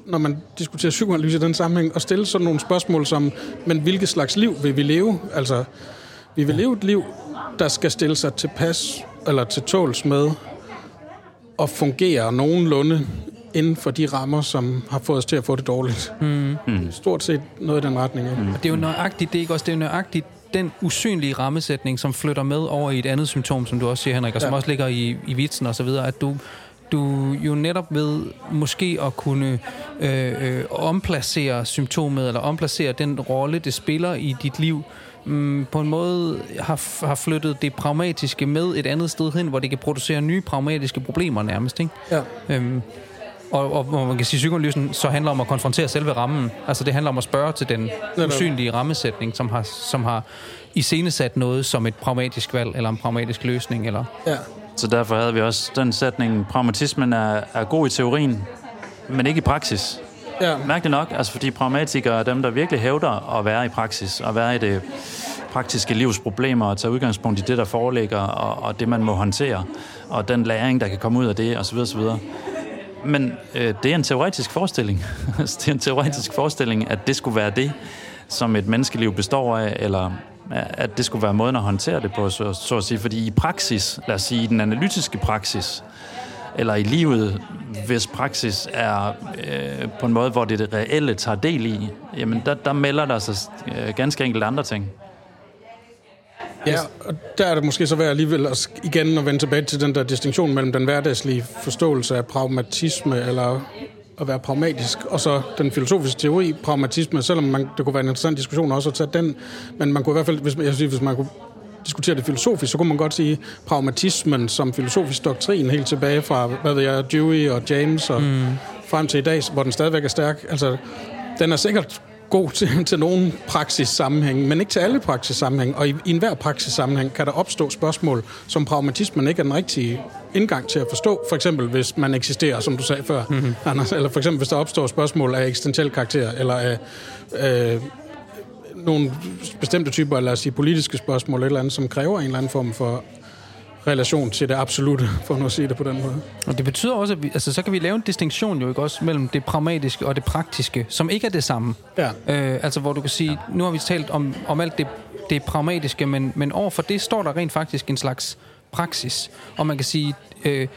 når man diskuterer psykoanalyse i den sammenhæng, og stille sådan nogle spørgsmål som, men hvilket slags liv vil vi leve? Altså, vi vil leve et liv, der skal stille sig til pas, eller til tåls med, og fungere nogenlunde inden for de rammer, som har fået os til at få det dårligt. Mm. Stort set noget i den retning. Ja. Mm. Det er jo nøjagtigt, det er ikke også det er nøjagtigt den usynlige rammesætning, som flytter med over i et andet symptom, som du også siger, Henrik, og som ja. også ligger i, i vitsen og så videre, at du, du jo netop ved måske at kunne øh, øh, omplacere symptomet, eller omplacere den rolle, det spiller i dit liv, mm, på en måde har, har flyttet det pragmatiske med et andet sted hen, hvor det kan producere nye pragmatiske problemer nærmest. Ikke? Ja. Øhm, og, og hvor man kan sige, psykoanalysen så handler om at konfrontere selve rammen. Altså det handler om at spørge til den usynlige rammesætning, som har, som har iscenesat noget som et pragmatisk valg, eller en pragmatisk løsning. Eller... Ja. Så derfor havde vi også den sætning, pragmatismen er, er god i teorien, men ikke i praksis. Ja. Mærkeligt nok, altså fordi pragmatikere er dem, der virkelig hævder at være i praksis, og være i det praktiske livs problemer, og tage udgangspunkt i det, der foreligger, og, og det, man må håndtere, og den læring, der kan komme ud af det, osv. osv. Men øh, det er en teoretisk forestilling. (laughs) det er en teoretisk forestilling, at det skulle være det, som et menneskeliv består af, eller at det skulle være måden at håndtere det på, så, så at sige. Fordi i praksis, lad os sige i den analytiske praksis, eller i livet, hvis praksis er øh, på en måde, hvor det, det reelle tager del i, jamen der, der melder der sig øh, ganske enkelt andre ting. Ja, og der er det måske så værd alligevel at igen at vende tilbage til den der distinktion mellem den hverdagslige forståelse af pragmatisme, eller at være pragmatisk, og så den filosofiske teori, pragmatisme, selvom man, det kunne være en interessant diskussion også at tage den, men man kunne i hvert fald, hvis, jeg sige, hvis man kunne diskutere det filosofisk, så kunne man godt sige pragmatismen som filosofisk doktrin helt tilbage fra, hvad ved jeg, Dewey og James og mm. frem til i dag, hvor den stadigvæk er stærk. Altså, den er sikkert god til, (laughs) til nogle praksissammenhæng, men ikke til alle praksissammenhæng. Og i, i enhver praksissammenhæng kan der opstå spørgsmål, som pragmatismen ikke er den rigtige indgang til at forstå, for eksempel hvis man eksisterer, som du sagde før, mm-hmm. Anders, eller for eksempel hvis der opstår spørgsmål af eksistentiel karakter, eller af øh, nogle bestemte typer, lad os sige politiske spørgsmål, eller, eller andet, som kræver en eller anden form for relation til det absolute, for nu at sige det på den måde. Og det betyder også, at vi, altså, så kan vi lave en distinktion jo ikke også mellem det pragmatiske og det praktiske, som ikke er det samme. Ja. Øh, altså hvor du kan sige, nu har vi talt om, om alt det, det pragmatiske, men, men overfor det står der rent faktisk en slags praksis. Og man kan sige, øh,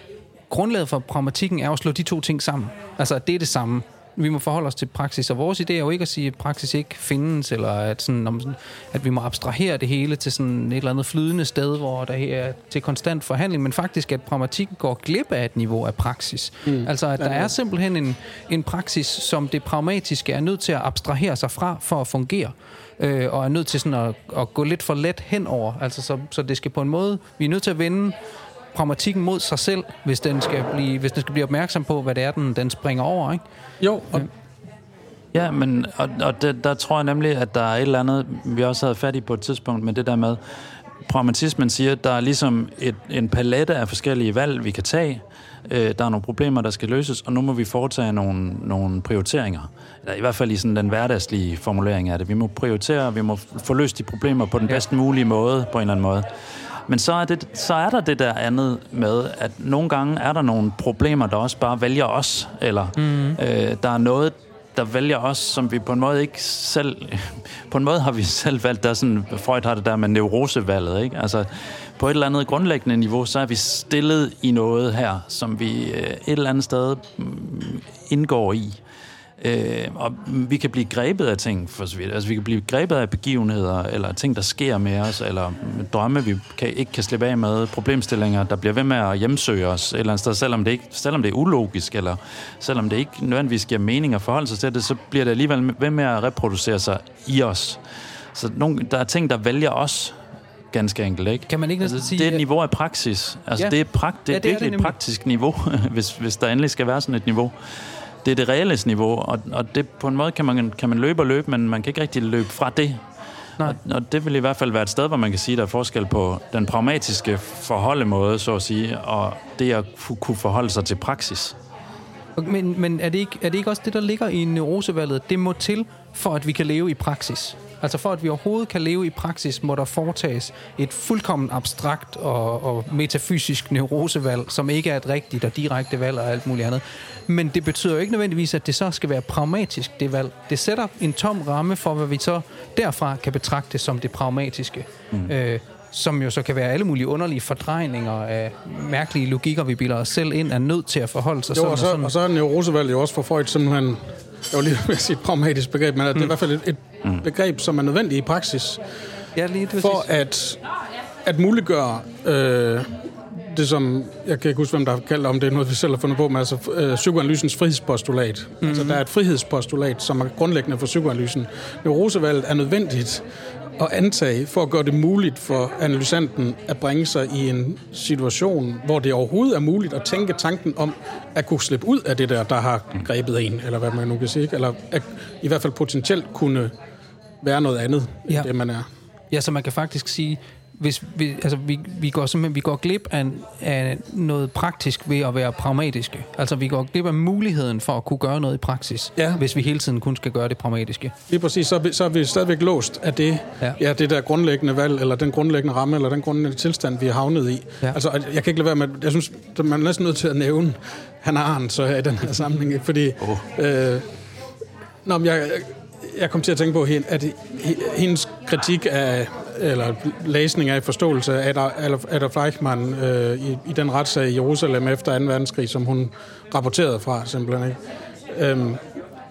grundlaget for pragmatikken er at slå de to ting sammen. Altså at det er det samme vi må forholde os til praksis, og vores idé er jo ikke at sige, at praksis ikke findes, eller at, sådan, at vi må abstrahere det hele til sådan et eller andet flydende sted, hvor der er til konstant forhandling, men faktisk, at pragmatikken går glip af et niveau af praksis. Mm. Altså, at der er simpelthen en, en praksis, som det pragmatiske er nødt til at abstrahere sig fra for at fungere øh, og er nødt til sådan at, at gå lidt for let henover. Altså, så, så det skal på en måde, vi er nødt til at vende pragmatikken mod sig selv, hvis den skal blive, hvis den skal blive opmærksom på, hvad det er, den, den springer over, ikke? Jo, og Ja, men og, og det, der tror jeg nemlig, at der er et eller andet, vi også havde fat i på et tidspunkt med det der med, pragmatismen siger, at der er ligesom et, en palette af forskellige valg, vi kan tage. Øh, der er nogle problemer, der skal løses, og nu må vi foretage nogle, nogle prioriteringer. Eller i hvert fald i sådan den hverdagslige formulering af det. Vi må prioritere, vi må få løst de problemer på den bedst mulige måde, på en eller anden måde. Men så er, det, så er der det der andet med, at nogle gange er der nogle problemer, der også bare vælger os, eller mm. øh, der er noget, der vælger os, som vi på en måde ikke selv... (laughs) På en måde har vi selv valgt, der er sådan, Freud har det der med neurosevalget, ikke? Altså, på et eller andet grundlæggende niveau, så er vi stillet i noget her, som vi øh, et eller andet sted mm, indgår i. Øh, og vi kan blive grebet af ting, for så vidt. Altså, vi kan blive grebet af begivenheder, eller ting, der sker med os, eller drømme, vi kan, ikke kan slippe af med, problemstillinger, der bliver ved med at hjemsøge os et eller andet sted, selvom det, ikke, selvom det er ulogisk, eller selvom det ikke nødvendigvis giver mening at forholde sig til det, så bliver det alligevel ved med at reproducere sig i os. Så nogle, der er ting, der vælger os, ganske enkelt, ikke? Kan man ikke altså, sige... Det er et niveau af praksis. Altså, ja. det er, prakt, det er ja, det virkelig er det et praktisk niveau, (laughs) hvis, hvis der endelig skal være sådan et niveau det er det reelle niveau, og, og det, på en måde kan man, kan man løbe og løbe, men man kan ikke rigtig løbe fra det. Nej. Og, og det vil i hvert fald være et sted, hvor man kan sige, at der er forskel på den pragmatiske forholdemåde, så at sige, og det at kunne forholde sig til praksis. Men, men er, det ikke, er det ikke også det, der ligger i neurosevalget? Det må til, for at vi kan leve i praksis. Altså for at vi overhovedet kan leve i praksis, må der foretages et fuldkommen abstrakt og, og metafysisk neurosevalg, som ikke er et rigtigt og direkte valg og alt muligt andet. Men det betyder jo ikke nødvendigvis, at det så skal være pragmatisk, det valg. Det sætter en tom ramme for, hvad vi så derfra kan betragte som det pragmatiske. Mm. Øh, som jo så kan være alle mulige underlige fordrejninger af mærkelige logikker, vi bilder os selv ind, er nødt til at forholde sig jo, sådan og så, og sådan. og så er neurosevalg jo også for Freud simpelthen jeg var lige ved at sige et pragmatisk begreb, men mm. det er i hvert fald et, et mm. begreb, som er nødvendigt i praksis. Ja, lige det For at, at muliggøre øh, det, som... Jeg kan ikke huske, hvem der har kaldt om det, er noget, vi selv har fundet på, men altså øh, psykoanalysens frihedspostulat. Mm-hmm. Altså, der er et frihedspostulat, som er grundlæggende for psykoanalysen. Neurosevalget er nødvendigt at antage for at gøre det muligt for analysanten at bringe sig i en situation, hvor det overhovedet er muligt at tænke tanken om at kunne slippe ud af det der, der har grebet en, eller hvad man nu kan sige, eller at i hvert fald potentielt kunne være noget andet, ja. end det man er. Ja, så man kan faktisk sige, hvis vi, altså vi, vi går simpelthen vi går glip af, af noget praktisk ved at være pragmatiske. Altså vi går glip af muligheden for at kunne gøre noget i praksis, ja. hvis vi hele tiden kun skal gøre det pragmatiske. Lige præcis, så er vi, så er vi stadigvæk låst af det, ja. Ja, det der grundlæggende valg, eller den grundlæggende ramme, eller den grundlæggende tilstand, vi er havnet i. Ja. Altså jeg kan ikke lade være med, jeg synes, man er næsten nødt til at nævne han Arendt så her i den her sammenhæng, fordi oh. øh, Nå, men jeg, jeg kom til at tænke på, at hendes kritik af, eller læsning af forståelse af Adolf Eichmann øh, i, i den retssag i Jerusalem efter 2. verdenskrig, som hun rapporterede fra simpelthen. Ikke? Øhm,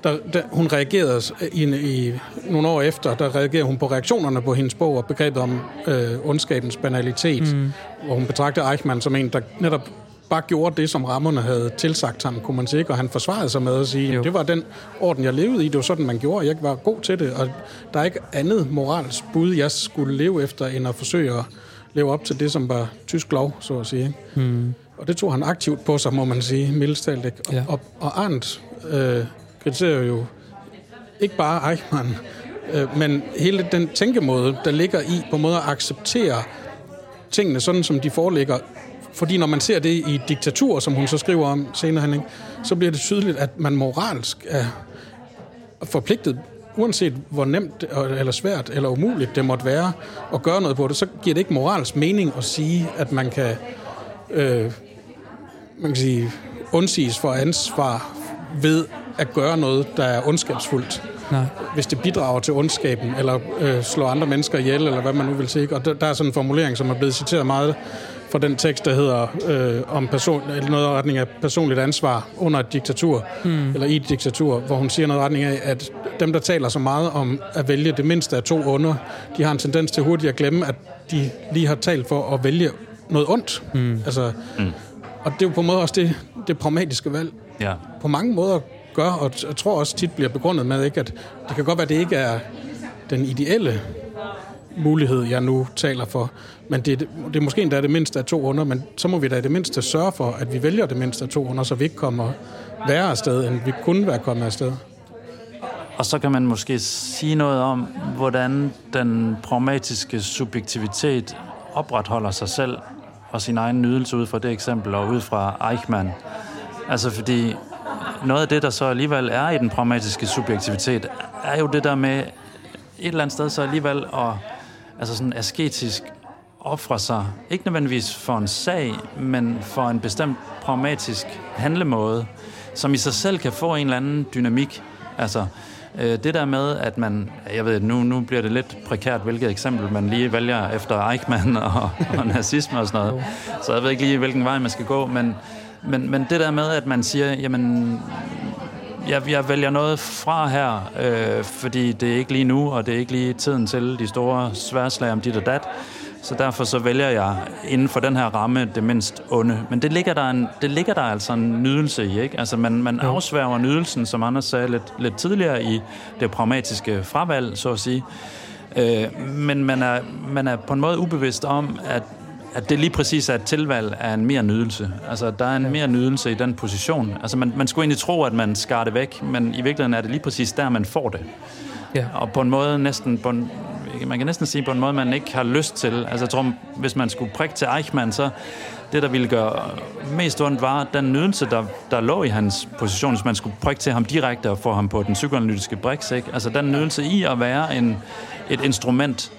der, der, hun reagerede i, i nogle år efter, der reagerede hun på reaktionerne på hendes bog og begrebet om øh, ondskabens banalitet, mm. hvor hun betragtede Eichmann som en, der netop bare gjorde det, som rammerne havde tilsagt ham, kunne man sige, og han forsvarede sig med at sige, at det var den orden, jeg levede i, det var sådan, man gjorde, jeg var god til det, og der er ikke andet moralsk bud, jeg skulle leve efter, end at forsøge at leve op til det, som var tysk lov, så at sige. Hmm. Og det tog han aktivt på sig, må man sige, mildestalt. Og, ja. og, og Arndt øh, kritiserer jo ikke bare Eichmann, øh, men hele den tænkemåde, der ligger i på måde at acceptere tingene sådan, som de foreligger, fordi når man ser det i diktatur, som hun så skriver om senere hen, ikke, så bliver det tydeligt, at man moralsk er forpligtet, uanset hvor nemt eller svært eller umuligt det måtte være at gøre noget på det, så giver det ikke moralsk mening at sige, at man kan, øh, man kan sige, undsiges for ansvar ved at gøre noget, der er ondskabsfuldt. Nej. Hvis det bidrager til ondskaben, eller øh, slår andre mennesker ihjel, eller hvad man nu vil sige. Og der, der er sådan en formulering, som er blevet citeret meget fra den tekst, der hedder øh, om person, eller noget retning af personligt ansvar under et diktatur, mm. eller i et diktatur, hvor hun siger noget retning af, at dem, der taler så meget om at vælge det mindste af to under, de har en tendens til hurtigt at glemme, at de lige har talt for at vælge noget ondt. Mm. Altså, mm. Og det er jo på en måde også det, det pragmatiske valg. Ja. På mange måder gør, og jeg tror også tit bliver begrundet med, ikke, at det kan godt være, at det ikke er den ideelle mulighed, jeg nu taler for, men det, det er måske endda det mindste af to under, men så må vi da i det mindste sørge for, at vi vælger det mindste af to under, så vi ikke kommer værre afsted, end vi kunne være kommet afsted. Og så kan man måske sige noget om, hvordan den pragmatiske subjektivitet opretholder sig selv og sin egen nydelse ud fra det eksempel og ud fra Eichmann. Altså fordi noget af det, der så alligevel er i den pragmatiske subjektivitet, er jo det der med et eller andet sted så alligevel at altså sådan asketisk ofre sig, ikke nødvendigvis for en sag, men for en bestemt pragmatisk handlemåde, som i sig selv kan få en eller anden dynamik. Altså, øh, det der med, at man, jeg ved, nu, nu bliver det lidt prekært, hvilket eksempel man lige vælger efter Eichmann (laughs) og, og nazisme og sådan noget, så jeg ved ikke lige, hvilken vej man skal gå, men, men, men det der med, at man siger, jamen, jeg, jeg vælger noget fra her, øh, fordi det er ikke lige nu, og det er ikke lige tiden til de store sværslag om dit og dat, så derfor så vælger jeg inden for den her ramme det mindst onde. Men det ligger der, en, det ligger der altså en nydelse i, ikke? Altså man, man afsværger nydelsen, som Anders sagde lidt, lidt tidligere, i det pragmatiske fravalg, så at sige. Øh, men man er, man er på en måde ubevidst om, at at det lige præcis er et tilvalg af en mere nydelse. Altså, der er en mere nydelse i den position. Altså, man, man skulle egentlig tro, at man skar det væk, men i virkeligheden er det lige præcis der, man får det. Ja. Og på en måde næsten, på en, man kan næsten sige på en måde, man ikke har lyst til. Altså, jeg tror, hvis man skulle prikke til Eichmann, så det, der ville gøre mest ondt, var den nydelse, der, der lå i hans position, hvis man skulle prikke til ham direkte og få ham på den psykoanalytiske briks. Ikke? Altså den nydelse i at være en, et instrument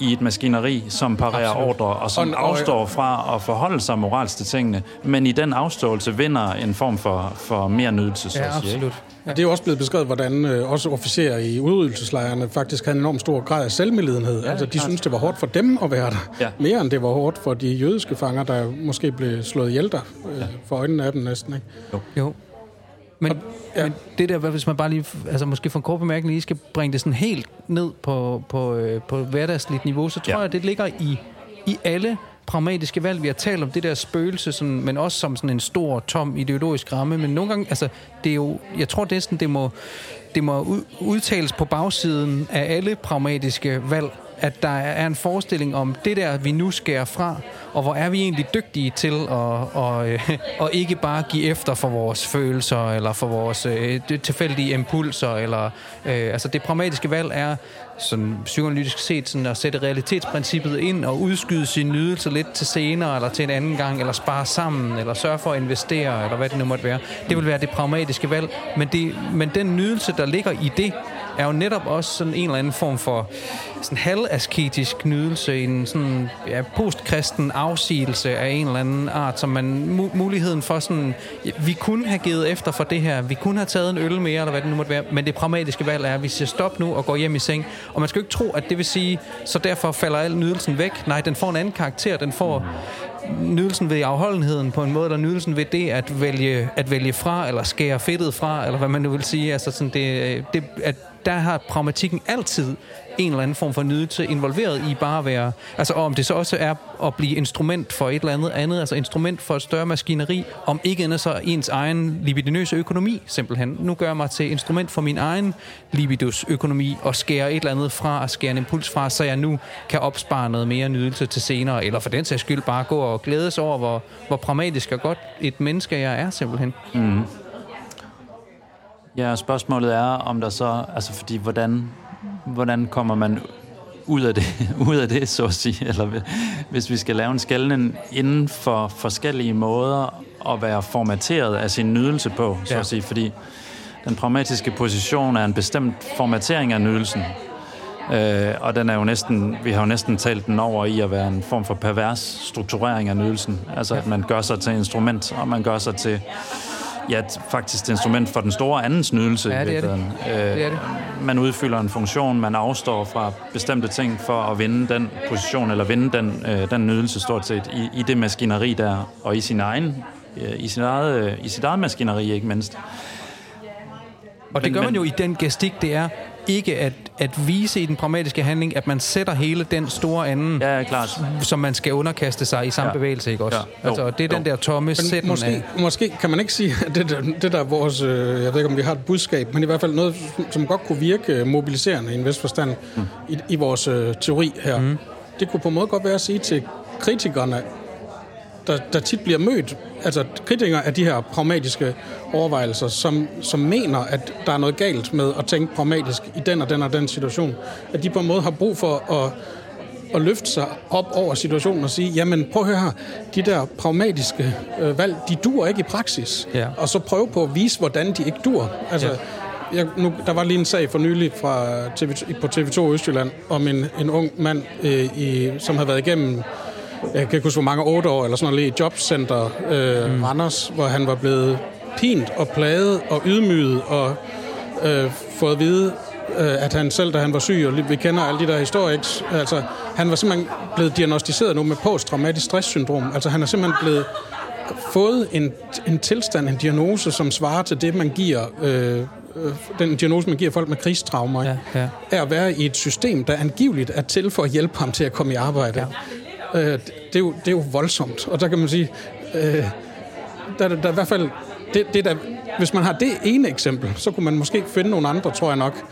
i et maskineri, som parerer Absolut. ordre, og som og, afstår fra at forholde sig moralsk til tingene, men i den afståelse vinder en form for, for mere nydelse, så ja, absolut. Ja. Det er jo også blevet beskrevet, hvordan øh, også officerer i udryddelseslejrene faktisk havde en enorm stor grad af selvmedlidenhed. Ja, altså, de synes det var hårdt for dem at være der, ja. mere end det var hårdt for de jødiske fanger, der måske blev slået ihjel der øh, ja. for øjnene af dem næsten. Ikke? Jo. jo. Men, og, ja. men det der, hvis man bare lige, altså måske for en kort bemærkning lige skal bringe det sådan helt ned på, på, øh, på hverdagsligt niveau, så tror ja. jeg, det ligger i, i alle pragmatiske valg. Vi har talt om det der spøgelse, sådan, men også som sådan en stor, tom ideologisk ramme. Men nogle gange, altså, det er jo, jeg tror næsten, det må, det må udtales på bagsiden af alle pragmatiske valg, at der er en forestilling om det der, vi nu skærer fra, og hvor er vi egentlig dygtige til at, og, øh, og ikke bare give efter for vores følelser, eller for vores øh, tilfældige impulser, eller øh, altså det pragmatiske valg er sådan psykoanalytisk set sådan at sætte realitetsprincippet ind og udskyde sin nydelse lidt til senere, eller til en anden gang, eller spare sammen, eller sørge for at investere, eller hvad det nu måtte være. Det vil være det pragmatiske valg, men, det, men den nydelse, der ligger i det, er jo netop også sådan en eller anden form for sådan halvasketisk nydelse, en sådan ja, postkristen afsigelse af en eller anden art, som man mu- muligheden for sådan, vi kunne have givet efter for det her, vi kunne have taget en øl mere, eller hvad det nu måtte være, men det pragmatiske valg er, at vi siger stop nu og går hjem i seng, og man skal jo ikke tro, at det vil sige, så derfor falder al nydelsen væk. Nej, den får en anden karakter, den får nydelsen ved afholdenheden på en måde, eller nydelsen ved det at vælge, at vælge fra, eller skære fedtet fra, eller hvad man nu vil sige. Altså sådan det, det, at der har pragmatikken altid en eller anden form for nydelse involveret i bare at være... Altså om det så også er at blive instrument for et eller andet andet, altså instrument for et større maskineri, om ikke andet så ens egen libidinøse økonomi, simpelthen. Nu gør jeg mig til instrument for min egen libidus økonomi og skærer et eller andet fra, og skære en impuls fra, så jeg nu kan opspare noget mere nydelse til senere, eller for den sags skyld bare gå og glædes over, hvor, hvor pragmatisk og godt et menneske jeg er, simpelthen. Mm. Ja, spørgsmålet er, om der så, altså fordi hvordan, hvordan kommer man ud af det, (laughs) ud af det så at sige, eller hvis vi skal lave en skældning inden for forskellige måder at være formateret af sin nydelse på, så ja. at sige, fordi den pragmatiske position er en bestemt formatering af nydelsen. Øh, og den er jo næsten, vi har jo næsten talt den over i at være en form for pervers strukturering af nydelsen. Altså at man gør sig til instrument, og man gør sig til ja, faktisk et instrument for den store andens nydelse. Ja, det er det. Øh, det er det. Man udfylder en funktion, man afstår fra bestemte ting for at vinde den position, eller vinde den, øh, den nydelse stort set i, i det maskineri der, og i sin egen, øh, i, sin eget, øh, i sit eget maskineri ikke mindst. Og det gør man jo i den gestik, det er ikke at, at vise i den pragmatiske handling, at man sætter hele den store anden, ja, klart. som man skal underkaste sig i samme ja. bevægelse, ikke også? Ja. Altså, det er jo. den der tomme sætten måske, af. Måske kan man ikke sige, at det, der, det der er vores, øh, jeg ved ikke om vi har et budskab, men i hvert fald noget, som godt kunne virke mobiliserende i en vis forstand mm. i, i vores øh, teori her. Mm. Det kunne på en måde godt være at sige til kritikerne, der, der tit bliver mødt, altså kritikere af de her pragmatiske overvejelser, som, som mener, at der er noget galt med at tænke pragmatisk i den og den og den situation, at de på en måde har brug for at, at løfte sig op over situationen og sige, jamen prøv at høre her, de der pragmatiske øh, valg, de dur ikke i praksis. Ja. Og så prøve på at vise, hvordan de ikke dur. Altså, ja. Jeg, nu, der var lige en sag for nylig fra TV, på TV2 Østjylland om en, en ung mand, øh, i, som havde været igennem jeg kan ikke huske, hvor mange, otte år eller sådan noget, i jobcenter øh, mm. Randers, hvor han var blevet pint og plaget og ydmyget og øh, fået at vide, øh, at han selv, da han var syg, og vi kender alle de der historier, altså han var simpelthen blevet diagnostiseret nu med posttraumatisk stresssyndrom. Altså han er simpelthen blevet fået en, en tilstand, en diagnose, som svarer til det, man giver, øh, øh den diagnose, man giver folk med krigstraumer, ja, ja. er at være i et system, der angiveligt er til for at hjælpe ham til at komme i arbejde. Ja. Øh, det, er jo, det er jo voldsomt. Og der kan man sige, øh, der, der, der i hvert fald, det, det der, hvis man har det ene eksempel, så kunne man måske finde nogle andre, tror jeg nok,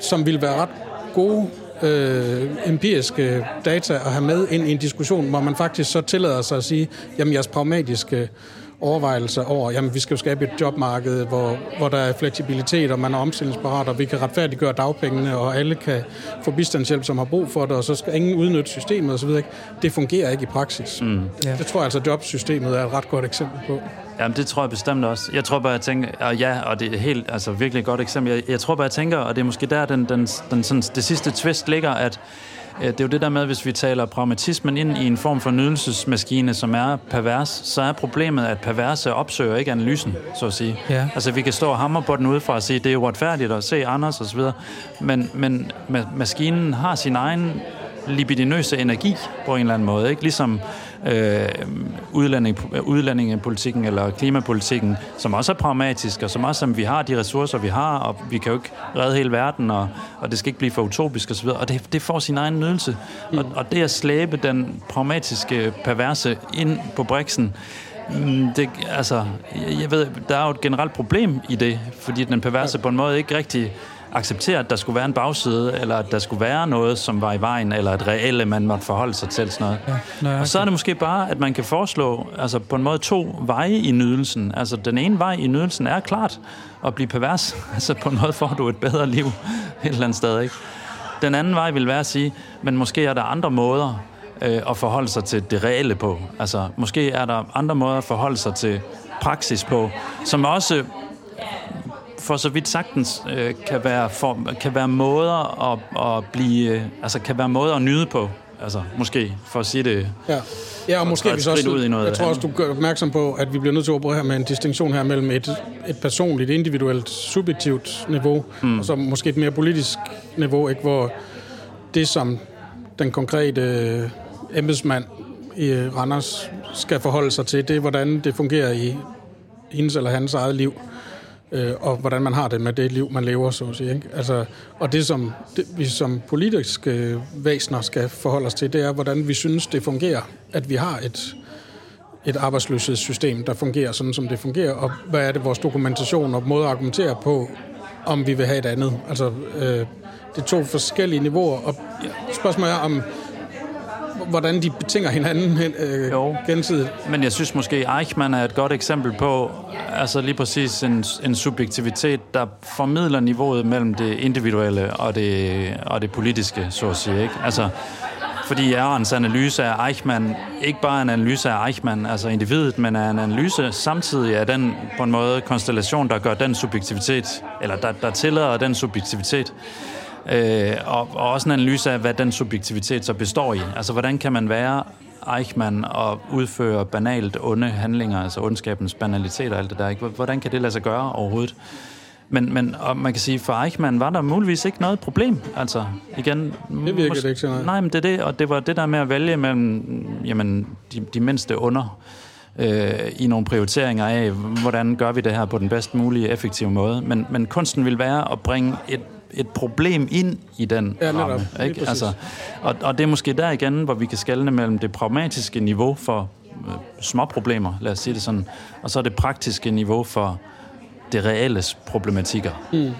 som ville være ret gode øh, empiriske data at have med ind i en diskussion, hvor man faktisk så tillader sig at sige, jamen jeres pragmatiske overvejelser over, jamen vi skal jo skabe et jobmarked, hvor, hvor der er fleksibilitet, og man er omstillingsparat, og vi kan retfærdiggøre dagpengene, og alle kan få bistandshjælp, som har brug for det, og så skal ingen udnytte systemet osv. Det fungerer ikke i praksis. Mm. Ja. Det tror jeg altså, at jobsystemet er et ret godt eksempel på. Jamen, det tror jeg bestemt også. Jeg tror bare, jeg tænker, og ja, og det er helt, altså virkelig et godt eksempel. Jeg, jeg tror bare, jeg tænker, og det er måske der, den, den, den sådan, det sidste twist ligger, at det er jo det der med, hvis vi taler pragmatismen ind i en form for nydelsesmaskine, som er pervers, så er problemet, at perverse opsøger ikke analysen, så at sige. Ja. Altså, vi kan stå og hamre på den udefra og sige, det er jo retfærdigt at se Anders osv., men, men maskinen har sin egen libidinøse energi på en eller anden måde. Ikke? Ligesom øh, udlænding, udlændingepolitikken eller klimapolitikken, som også er pragmatisk, og som også, som vi har de ressourcer, vi har, og vi kan jo ikke redde hele verden, og, og det skal ikke blive for utopisk osv., og det, det får sin egen nydelse. Mm. Og, og det at slæbe den pragmatiske perverse ind på briksen, mm, det, altså, jeg ved, der er jo et generelt problem i det, fordi den perverse på en måde ikke rigtig acceptere, at der skulle være en bagside, eller at der skulle være noget, som var i vejen, eller et reelle, man måtte forholde sig til. Sådan noget. Ja, og så er det måske bare, at man kan foreslå altså på en måde to veje i nydelsen. Altså den ene vej i nydelsen er klart at blive pervers. (laughs) Altså på en måde får du et bedre liv et eller andet sted. Ikke? Den anden vej vil være at sige, men måske er der andre måder øh, at forholde sig til det reelle på. Altså måske er der andre måder at forholde sig til praksis på, som også for så vidt sagtens øh, kan, være for, kan være måder at, at blive, øh, altså kan være måder at nyde på. Altså, måske, for at sige det. Ja, ja og måske vi så også, ud i noget jeg tror også, du gør opmærksom på, at vi bliver nødt til at operere her med en distinktion her mellem et, et personligt, individuelt, subjektivt niveau, mm. og så måske et mere politisk niveau, ikke, hvor det, som den konkrete øh, embedsmand i Randers skal forholde sig til, det er, hvordan det fungerer i hendes eller hans eget liv øh, og hvordan man har det med det liv, man lever, så at sige. Ikke? Altså, og det, som det, vi som politiske væsener skal forholde os til, det er, hvordan vi synes, det fungerer, at vi har et, et arbejdsløshedssystem, der fungerer sådan, som det fungerer, og hvad er det, vores dokumentation og måde at argumentere på, om vi vil have et andet. Altså, øh, det er to forskellige niveauer, og spørgsmålet er, om hvordan de betinger hinanden øh, jo. gensidigt. Men jeg synes måske, Eichmann er et godt eksempel på altså lige præcis en, en subjektivitet, der formidler niveauet mellem det individuelle og det, og det politiske, så at sige. Ikke? Altså, fordi Arons analyse af Eichmann ikke bare en analyse af Eichmann, altså individet, men er en analyse samtidig af den på en måde konstellation, der gør den subjektivitet, eller der, der tillader den subjektivitet, øh, og, og også en analyse af, hvad den subjektivitet så består i. Altså, hvordan kan man være Eichmann og udføre banalt onde handlinger, altså ondskabens banalitet og alt det der. Ikke? Hvordan kan det lade sig gøre overhovedet? Men, men og man kan sige, for Eichmann var der muligvis ikke noget problem. Altså, igen... Det virker det ikke så nej. Nej, men det er det, og det var det der med at vælge mellem jamen, de, de mindste under øh, i nogle prioriteringer af, hvordan gør vi det her på den bedst mulige, effektive måde. Men, men kunsten vil være at bringe et et problem ind i den ja, ramme. Ikke? Altså, og, og det er måske der igen, hvor vi kan skelne mellem det pragmatiske niveau for øh, små problemer, lad os sige det sådan, og så det praktiske niveau for det reelle problematikker. Mm.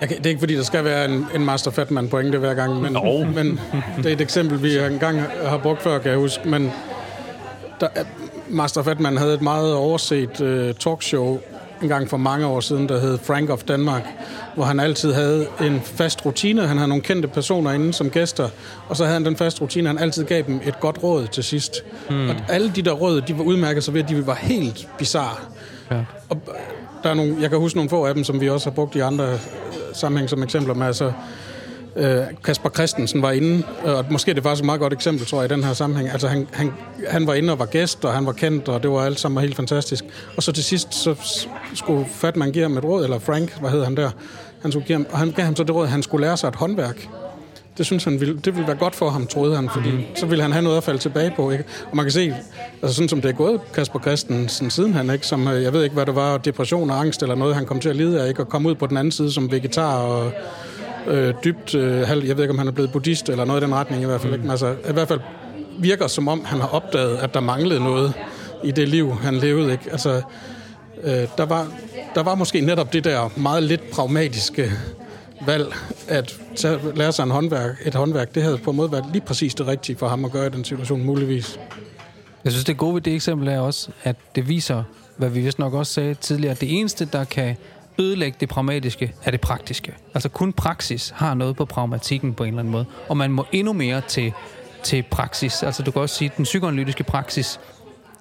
Jeg kan, det er ikke fordi, der skal være en, en Master Fatman pointe hver gang, men, no. men det er et eksempel, vi engang har brugt før, kan jeg huske. Men der, Master Fatman havde et meget overset uh, talkshow en gang for mange år siden, der hed Frank of Denmark, hvor han altid havde en fast rutine. Han havde nogle kendte personer inde som gæster, og så havde han den fast rutine, han altid gav dem et godt råd til sidst. Hmm. Og alle de der råd, de var udmærket sig ved, at de var helt bizarre. Ja. Og der er nogle, jeg kan huske nogle få af dem, som vi også har brugt i andre øh, sammenhæng som eksempler med, altså øh, Kasper Christensen var inde, og måske det var faktisk et meget godt eksempel, tror jeg, i den her sammenhæng. Altså han, han, han var inde og var gæst, og han var kendt, og det var alt sammen helt fantastisk. Og så til sidst, så skulle Fatman give ham et råd, eller Frank, hvad hed han der, han skulle give ham, og han gav ham så det råd, at han skulle lære sig et håndværk. Det synes han ville, det ville være godt for ham, troede han, fordi mm. så ville han have noget at falde tilbage på. Ikke? Og man kan se, altså sådan som det er gået Kasper Christensen siden han, ikke? Som, øh, jeg ved ikke, hvad det var, depression og angst eller noget, han kom til at lide af, ikke? og kom ud på den anden side som vegetar og øh, dybt, øh, jeg ved ikke, om han er blevet buddhist eller noget i den retning i hvert fald. Mm. Ikke? Altså, i hvert fald virker som om, han har opdaget, at der manglede noget i det liv, han levede. Ikke? Altså, øh, der, var, der var måske netop det der meget lidt pragmatiske valg at tage, lære sig en håndværk, et håndværk. Det havde på en måde været lige præcis det rigtige for ham at gøre i den situation, muligvis. Jeg synes, det gode ved det eksempel er også, at det viser, hvad vi vist nok også sagde tidligere, at det eneste, der kan ødelægge det pragmatiske er det praktiske. Altså kun praksis har noget på pragmatikken på en eller anden måde. Og man må endnu mere til, til praksis. Altså du kan også sige, at den psykoanalytiske praksis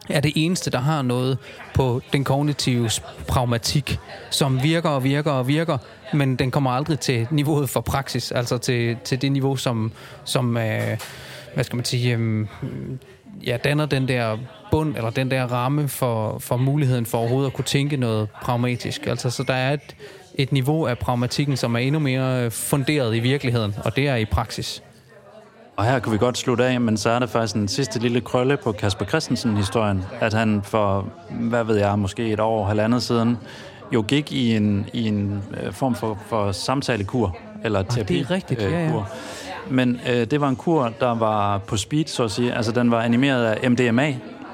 er det eneste, der har noget på den kognitive pragmatik, som virker og virker og virker, men den kommer aldrig til niveauet for praksis, altså til, til det niveau, som, som øh, hvad skal man sige, øh, ja, danner den der bund, eller den der ramme for, for muligheden for overhovedet at kunne tænke noget pragmatisk. Altså, så der er et, et niveau af pragmatikken, som er endnu mere funderet i virkeligheden, og det er i praksis. Og her kan vi godt slutte af, men så er der faktisk en sidste lille krølle på Kasper Christensen-historien, at han for, hvad ved jeg, måske et år, halvandet siden, jo gik i en, i en øh, form for, for samtalekur, eller terapi. Ah, det er rigtigt, ja, ja. Kur. Men øh, det var en kur, der var på speed, så at sige. Altså, den var animeret af MDMA,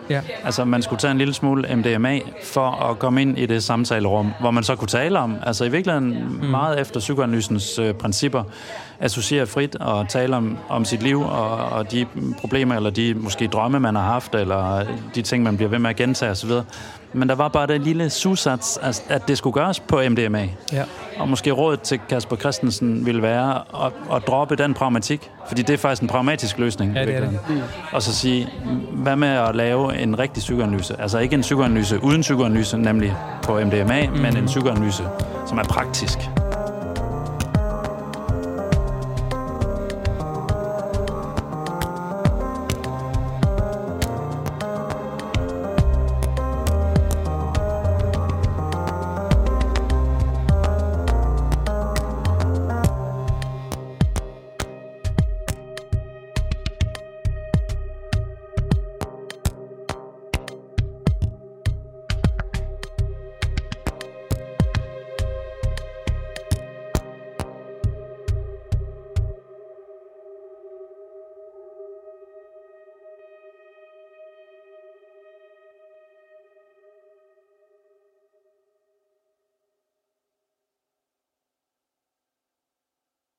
Ja. Altså, man skulle tage en lille smule MDMA for at komme ind i det samtalerum, hvor man så kunne tale om, altså i virkeligheden mm. meget efter psykoanalysens øh, principper, associere frit og tale om, om sit liv og, og de problemer, eller de måske drømme, man har haft, eller de ting, man bliver ved med at gentage osv. Men der var bare det lille susats, at det skulle gøres på MDMA. Ja. Og måske rådet til Kasper Christensen ville være at, at droppe den pragmatik, fordi det er faktisk en pragmatisk løsning. Ja, det er det. Og så sige, hvad med at lave en rigtig psykoanalyse? Altså ikke en psykoanalyse uden psykoanalyse, nemlig på MDMA, mm. men en psykoanalyse, som er praktisk.